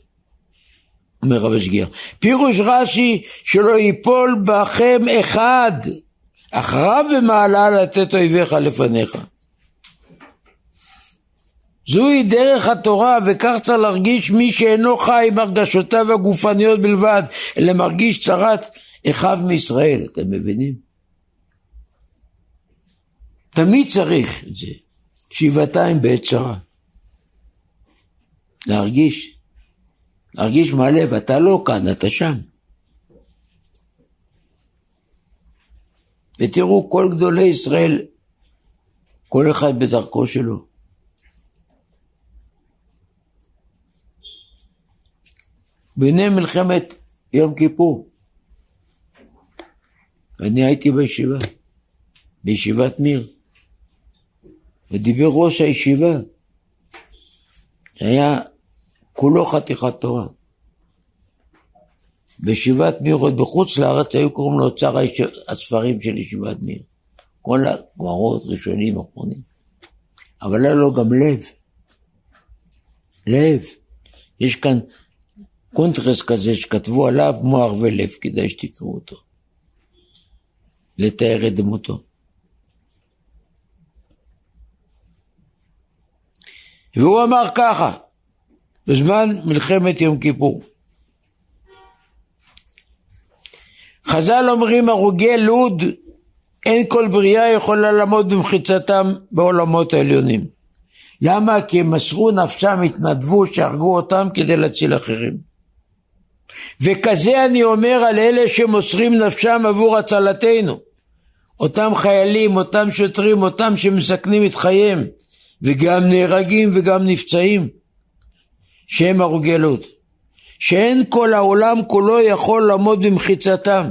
אומר רבי שגיר. פירוש רש"י שלא ייפול בכם אחד, אחריו במעלה לתת אויביך לפניך. זוהי דרך התורה וכך צריך להרגיש מי שאינו חי עם הרגשותיו הגופניות בלבד, אלא מרגיש צרת אחיו מישראל, אתם מבינים? תמיד צריך את זה, שבעתיים בעת צרה. להרגיש, להרגיש מהלב, אתה לא כאן, אתה שם. ותראו כל גדולי ישראל, כל אחד בדרכו שלו. ביני מלחמת יום כיפור. אני הייתי בישיבה, בישיבת מיר, ודיבר ראש הישיבה, שהיה כולו חתיכת תורה. בישיבת מיר עוד בחוץ לארץ היו קוראים לו אוצר הספרים של ישיבת מיר. כל הגמרות ראשונים אחרונים. אבל היה לו גם לב. לב. יש כאן קונטרס כזה שכתבו עליו מוח ולב, כדאי שתקראו אותו. לתאר את דמותו. והוא אמר ככה, בזמן מלחמת יום כיפור. חז"ל אומרים הרוגי לוד אין כל בריאה יכולה לעמוד במחיצתם בעולמות העליונים. למה? כי הם מסרו נפשם, התנדבו, שהרגו אותם כדי להציל אחרים. וכזה אני אומר על אלה שמוסרים נפשם עבור הצלתנו. אותם חיילים, אותם שוטרים, אותם שמסכנים את חייהם, וגם נהרגים וגם נפצעים, שהם הרוגי לוד. שאין כל העולם כולו יכול לעמוד במחיצתם.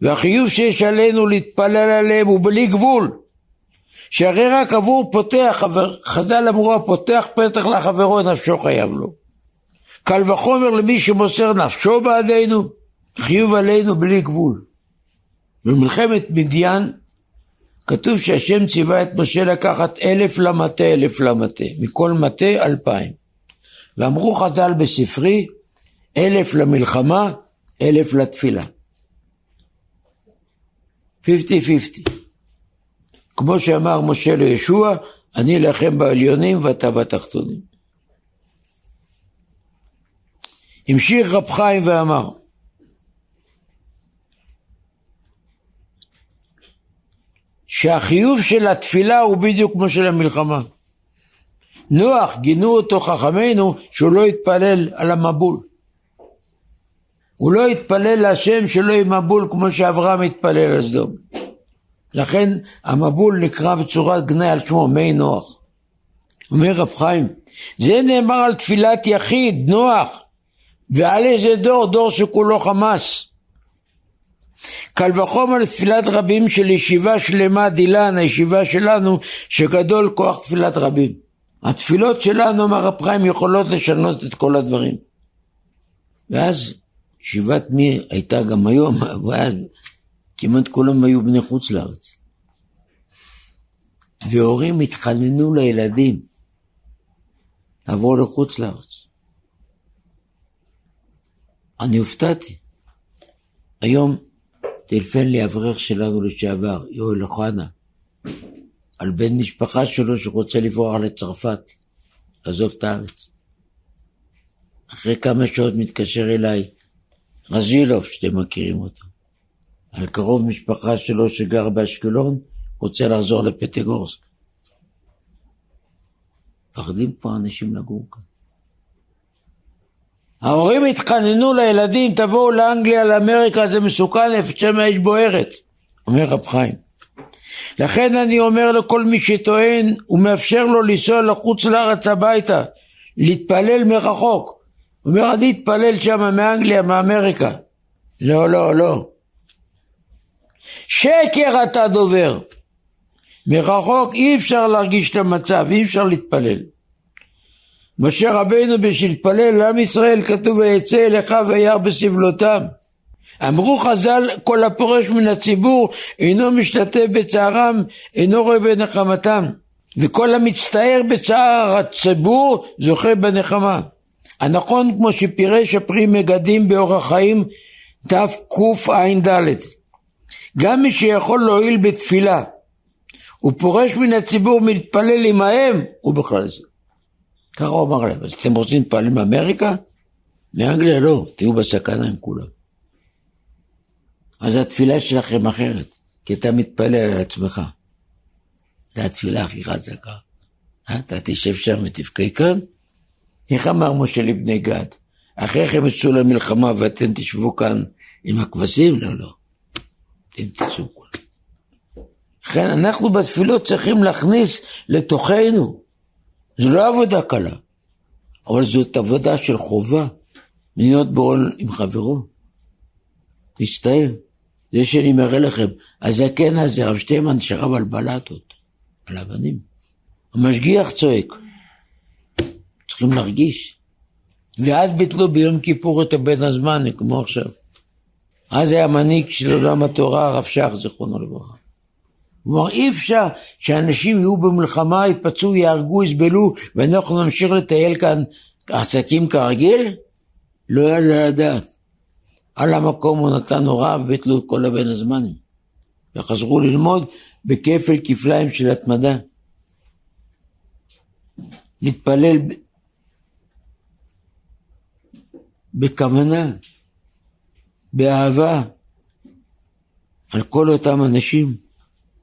והחיוב שיש עלינו להתפלל עליהם הוא בלי גבול. שהרי רק עבור פותח, חז"ל אמרו הפותח פתח לחברו נפשו חייב לו. קל וחומר למי שמוסר נפשו בעדינו, חיוב עלינו בלי גבול. במלחמת מדיין כתוב שהשם ציווה את משה לקחת אלף למטה אלף למטה, מכל מטה אלפיים. ואמרו חז"ל בספרי, אלף למלחמה, אלף לתפילה. 50-50. כמו שאמר משה לישוע, אני לכם בעליונים ואתה בתחתונים. המשיך רב חיים ואמר, שהחיוב של התפילה הוא בדיוק כמו של המלחמה. נוח, גינו אותו חכמינו שהוא לא יתפלל על המבול. הוא לא יתפלל להשם שלא יהיה מבול כמו שאברהם התפלל על סדום. לכן המבול נקרא בצורת גנאי על שמו מי נוח. אומר רב חיים, זה נאמר על תפילת יחיד, נוח, ועל איזה דור? דור שכולו חמאס. קל וחומר תפילת רבים של ישיבה שלמה דילן, הישיבה שלנו, שגדול כוח תפילת רבים. התפילות שלנו, אמר רב חיים, יכולות לשנות את כל הדברים. ואז ישיבת מי הייתה גם היום, ואז כמעט כולם היו בני חוץ לארץ. והורים התחננו לילדים לעבור לחוץ לארץ. אני הופתעתי. היום טלפן לי אברך שלנו לשעבר, יואל אוחנה, על בן משפחה שלו שרוצה לברוח לצרפת, לעזוב את הארץ. אחרי כמה שעות מתקשר אליי רז'ילוב, שאתם מכירים אותו, על קרוב משפחה שלו שגר באשקלון, רוצה לחזור לפטגורסק. מפחדים כבר אנשים לגור כאן. ההורים התחננו לילדים, תבואו לאנגליה, לאמריקה, זה מסוכן, איפה שם האש בוערת, אומר רב חיים. לכן אני אומר לכל מי שטוען, הוא מאפשר לו לנסוע לחוץ לארץ הביתה, להתפלל מרחוק. הוא אומר, אני אתפלל שם מאנגליה, מאמריקה. לא, לא, לא. שקר אתה דובר. מרחוק אי אפשר להרגיש את המצב, אי אפשר להתפלל. משה רבינו בשביל להתפלל לעם ישראל כתוב ויצא אליך וירא בסבלותם. אמרו חז"ל כל הפורש מן הציבור אינו משתתף בצערם אינו רואה בנחמתם וכל המצטער בצער הציבור זוכה בנחמה. הנכון כמו שפירש הפרי מגדים באורח חיים תקע"ד גם מי שיכול להועיל בתפילה הוא פורש מן הציבור מתפלל עמהם הוא בכלל זה ככה הוא אמר להם, אז אתם רוצים להתפלל מאמריקה? מאנגליה לא, תהיו בסכנה עם כולם. אז התפילה שלכם אחרת, כי אתה מתפלל על עצמך. זו התפילה הכי חזקה. אה? אתה תשב שם ותבכה כאן? איך אמר משה לבני גד? אחרי כן יצאו למלחמה ואתם תשבו כאן עם הכבשים? לא, לא. אתם תצאו כולם. לכן אנחנו בתפילות צריכים להכניס לתוכנו זו לא עבודה קלה, אבל זאת עבודה של חובה, להיות בעול עם חברו. להצטער. זה שאני מראה לכם, הזקן הזה, רב שטיימן שרב על בלטות, על אבנים. המשגיח צועק. צריכים להרגיש. ואז ביטלו ביום כיפור את הבן הזמן, כמו עכשיו. אז היה מנהיג של עולם התורה, הרב שך, זיכרונו לברכה. כלומר אי אפשר שאנשים יהיו במלחמה, ייפצעו, יהרגו, יסבלו, ואנחנו נמשיך לטייל כאן עסקים כרגיל? לא יעלה לדעת. על המקום הוא נתן הוראה וביטלו את כל הבן הזמנים. וחזרו ללמוד בכפל כפליים של התמדה. להתפלל בכוונה, באהבה, על כל אותם אנשים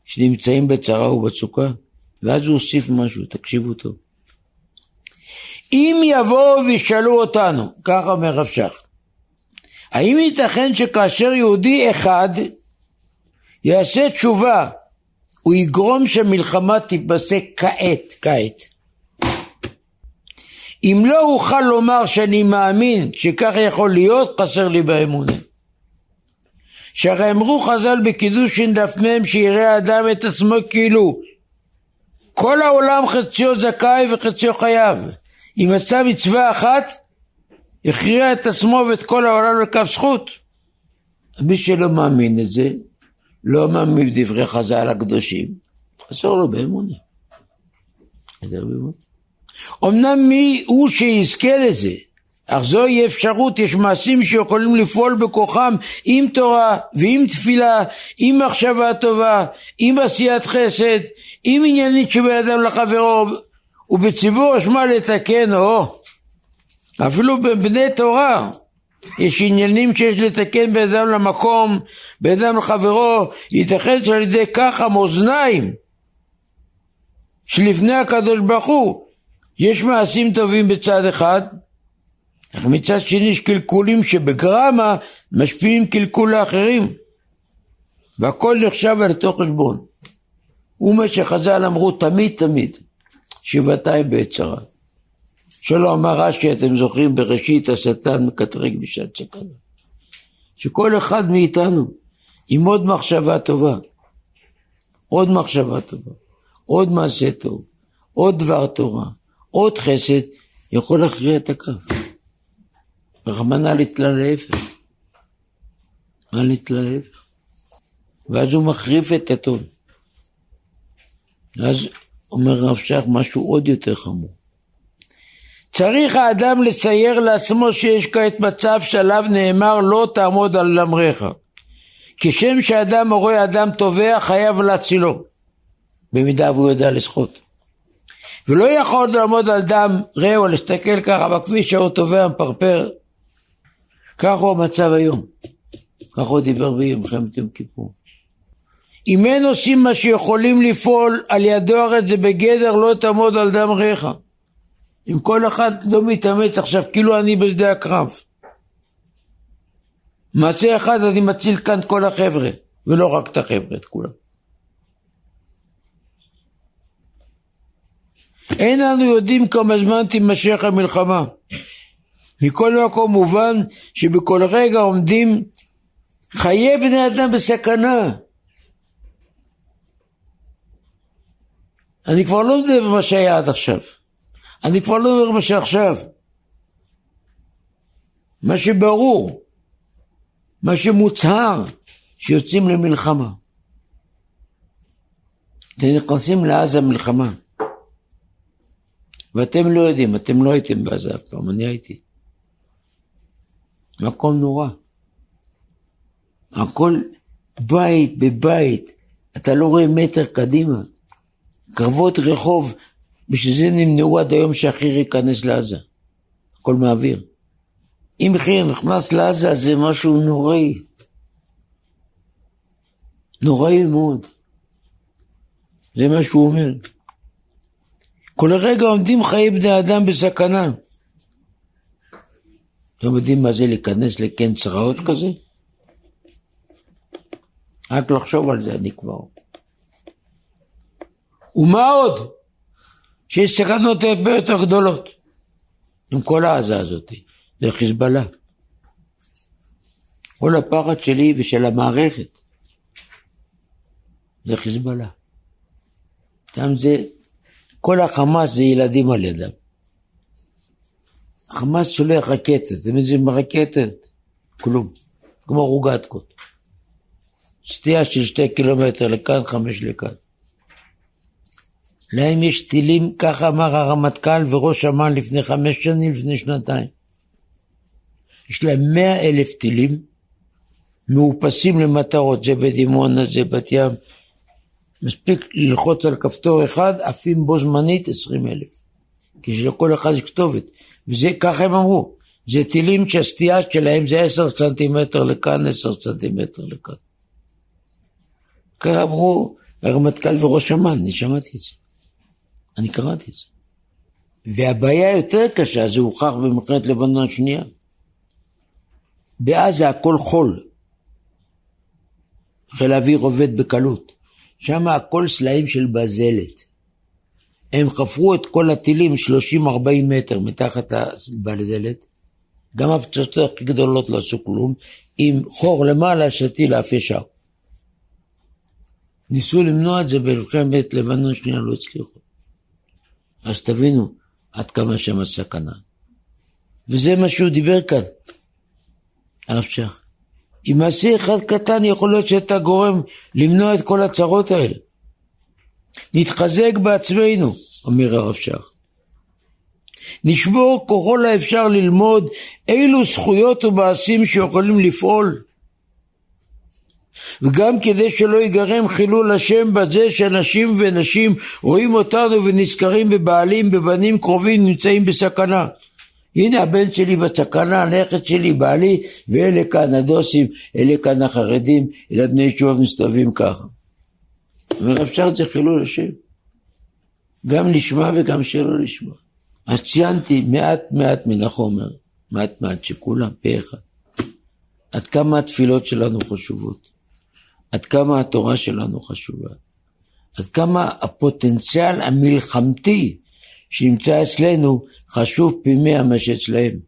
שנמצאים בצרה ובצוקה, ואז הוא הוסיף משהו, תקשיבו טוב. אם יבואו וישאלו אותנו, ככה אומר רב שך, האם ייתכן שכאשר יהודי אחד יעשה תשובה, הוא יגרום שהמלחמה תיפסק כעת, כעת. אם לא אוכל לומר שאני מאמין שכך יכול להיות, חסר לי באמונה. שהרי אמרו חז"ל בקידושין דף מ' שיראה האדם את עצמו כאילו כל העולם חציו זכאי וחציו חייב. אם עשה מצווה אחת, הכריע את עצמו ואת כל העולם לכף זכות. מי שלא מאמין את זה, לא מאמין בדברי חז"ל הקדושים, אסור לו באמונה. אמנם מי הוא שיזכה לזה, אך זוהי אפשרות, יש מעשים שיכולים לפעול בכוחם עם תורה ועם תפילה, עם מחשבה טובה, עם עשיית חסד, עם עניינית שבין אדם לחברו, ובציבור אשמה לתקן, או? אפילו בבני תורה, יש עניינים שיש לתקן בין אדם למקום, בין אדם לחברו, ייתכן שעל ידי כך המאזניים שלפני הקדוש ברוך הוא יש מעשים טובים בצד אחד, אך מצד שני יש קלקולים שבגרמה משפיעים קלקול לאחרים והכל נחשב על אותו חשבון. ומה שחז"ל אמרו תמיד תמיד שבעתיים בעת צרה. שלא אמר רש"י, אתם זוכרים, בראשית השטן מקטרג בשעת סכנה. שכל אחד מאיתנו עם עוד מחשבה טובה, עוד מחשבה טובה, עוד מעשה טוב, עוד דבר תורה, עוד חסד, יכול להכריע את הכף. רחמנא ליטלה להפך. מה ליטלה להפך? ואז הוא מחריף את הטון. ואז אומר רב שך משהו עוד יותר חמור. צריך האדם לצייר לעצמו שיש כעת מצב שעליו נאמר לא תעמוד על למריך. כשם שאדם רואה אדם טובע חייב להצילו, במידה והוא יודע לשחות. ולא יכול לעמוד על דם רעהו להסתכל ככה בכביש שהוא טובע מפרפר. כך הוא המצב היום. כך הוא דיבר במלחמת יום כיפור. אם אין עושים מה שיכולים לפעול על ידו הרי זה בגדר לא תעמוד על דם רעך. אם כל אחד לא מתאמץ עכשיו כאילו אני בשדה הקרב. מעשה אחד אני מציל כאן את כל החבר'ה, ולא רק את החבר'ה, את כולם. אין אנו יודעים כמה זמן תימשך המלחמה. מכל מקום מובן שבכל רגע עומדים חיי בני אדם בסכנה. אני כבר לא מדבר מה שהיה עד עכשיו. אני כבר לא אומר מה שעכשיו. מה שברור, מה שמוצהר, שיוצאים למלחמה. אתם נכנסים לעזה מלחמה. ואתם לא יודעים, אתם לא הייתם בעזה אף פעם, אני הייתי. מקום נורא. הכל בית בבית, אתה לא רואה מטר קדימה. קרבות רחוב, בשביל זה נמנעו עד היום שהחי"ר ייכנס לעזה. הכל מהאוויר. אם חי"ר נכנס לעזה זה משהו נוראי. נוראי מאוד. זה מה שהוא אומר. כל רגע עומדים חיי בני אדם בסכנה. אתם יודעים מה זה להיכנס לקן צרעות כזה? רק לחשוב על זה אני כבר. ומה עוד? שיש סכנות הרבה יותר גדולות עם כל העזה הזאת, זה חיזבאללה. כל הפחד שלי ושל המערכת זה חיזבאללה. גם זה, כל החמאס זה ילדים על ידם. החמאס שולח רקטת, אתם יודעים מה רקטת? כלום, כמו רוגטקות. סטייה של שתי קילומטר לכאן, חמש לכאן. להם יש טילים, ככה אמר הרמטכ"ל וראש אמ"ן לפני חמש שנים, לפני שנתיים. יש להם מאה אלף טילים מאופסים למטרות, זה בדימונה, זה בת ים. מספיק ללחוץ על כפתור אחד, עפים בו זמנית עשרים אלף. כי שלכל אחד יש כתובת. וזה, ככה הם אמרו, זה טילים שהסטייה שלהם זה עשר סנטימטר לכאן, עשר סנטימטר לכאן. ככה אמרו הרמטכ"ל וראש אמ"ן, אני שמעתי את זה. אני קראתי את זה. והבעיה היותר קשה, זה הוכח במלחמת לבנון השנייה. בעזה הכל חול. חיל האוויר עובד בקלות. שם הכל סלעים של בזלת. הם חפרו את כל הטילים 30-40 מטר מתחת לבזלת. גם הפצצות הכי גדולות לא עשו כלום. עם חור למעלה שטיל אף ישר. ניסו למנוע את זה במלחמת לבנון שנייה, לא הצליחו. אז תבינו עד כמה שם הסכנה. וזה מה שהוא דיבר כאן, הרב שך. עם מעשה אחד קטן יכול להיות שאתה גורם למנוע את כל הצרות האלה. נתחזק בעצמנו, אומר הרב שך. נשבור ככל האפשר ללמוד אילו זכויות ומעשים שיכולים לפעול וגם כדי שלא ייגרם חילול השם בזה שאנשים ונשים רואים אותנו ונזכרים בבעלים, בבנים קרובים נמצאים בסכנה. הנה הבן שלי בסכנה, הנכד שלי, בעלי, ואלה כאן הדוסים, אלה כאן החרדים, אלה בני ישועות מסתובבים ככה. אפשר את זה חילול השם. גם לשמה וגם שלא לשמה. אז ציינתי מעט מעט מן החומר, מעט מעט שכולם פה אחד. עד כמה התפילות שלנו חשובות. עד כמה התורה שלנו חשובה, עד כמה הפוטנציאל המלחמתי שנמצא אצלנו חשוב פי מאה מה שאצלהם,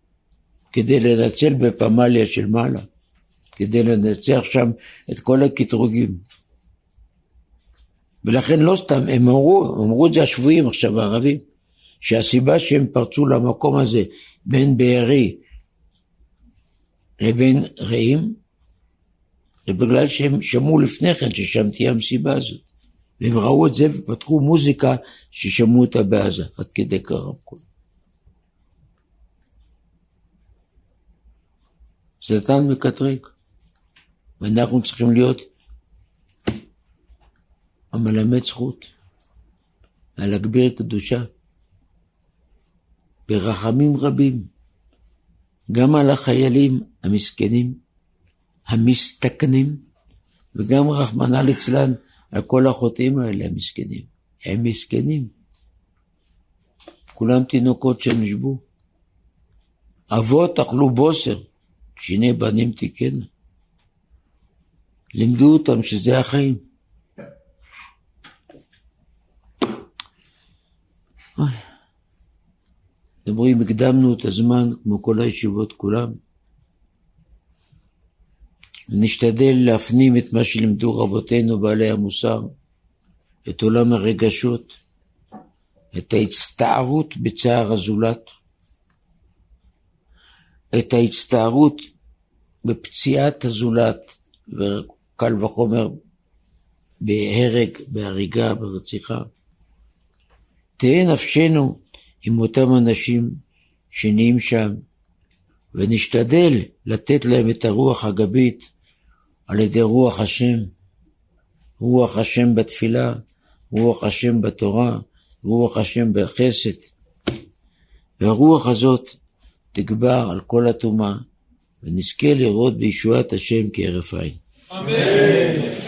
כדי לנצל בפמליה של מעלה, כדי לנצח שם את כל הקטרוגים. ולכן לא סתם, הם אמרו, אמרו את זה השבויים עכשיו, הערבים, שהסיבה שהם פרצו למקום הזה בין בארי לבין רעים, זה בגלל שהם שמעו לפני כן ששם תהיה המסיבה הזאת. והם ראו את זה ופתחו מוזיקה ששמעו אותה בעזה, עד כדי קרמקול. שטן מקטרג, ואנחנו צריכים להיות המלמד זכות, להגביר קדושה, ברחמים רבים, גם על החיילים המסכנים, המסתכנים, וגם רחמנא ליצלן כל החוטאים האלה המסכנים. הם מסכנים. כולם תינוקות שנשבו. אבות אכלו בוסר, שיני בנים תיקנה. לימדו אותם שזה החיים. אתם רואים, הקדמנו את הזמן, כמו כל הישיבות כולם. ונשתדל להפנים את מה שלימדו רבותינו בעלי המוסר, את עולם הרגשות, את ההצטערות בצער הזולת, את ההצטערות בפציעת הזולת, וקל וחומר בהרג, בהריגה, ברציחה. תהא נפשנו עם אותם אנשים שנהיים שם, ונשתדל לתת להם את הרוח הגבית על ידי רוח השם, רוח השם בתפילה, רוח השם בתורה, רוח השם בחסד. והרוח הזאת תגבר על כל הטומאה, ונזכה לראות בישועת השם כהרף עין. אמן.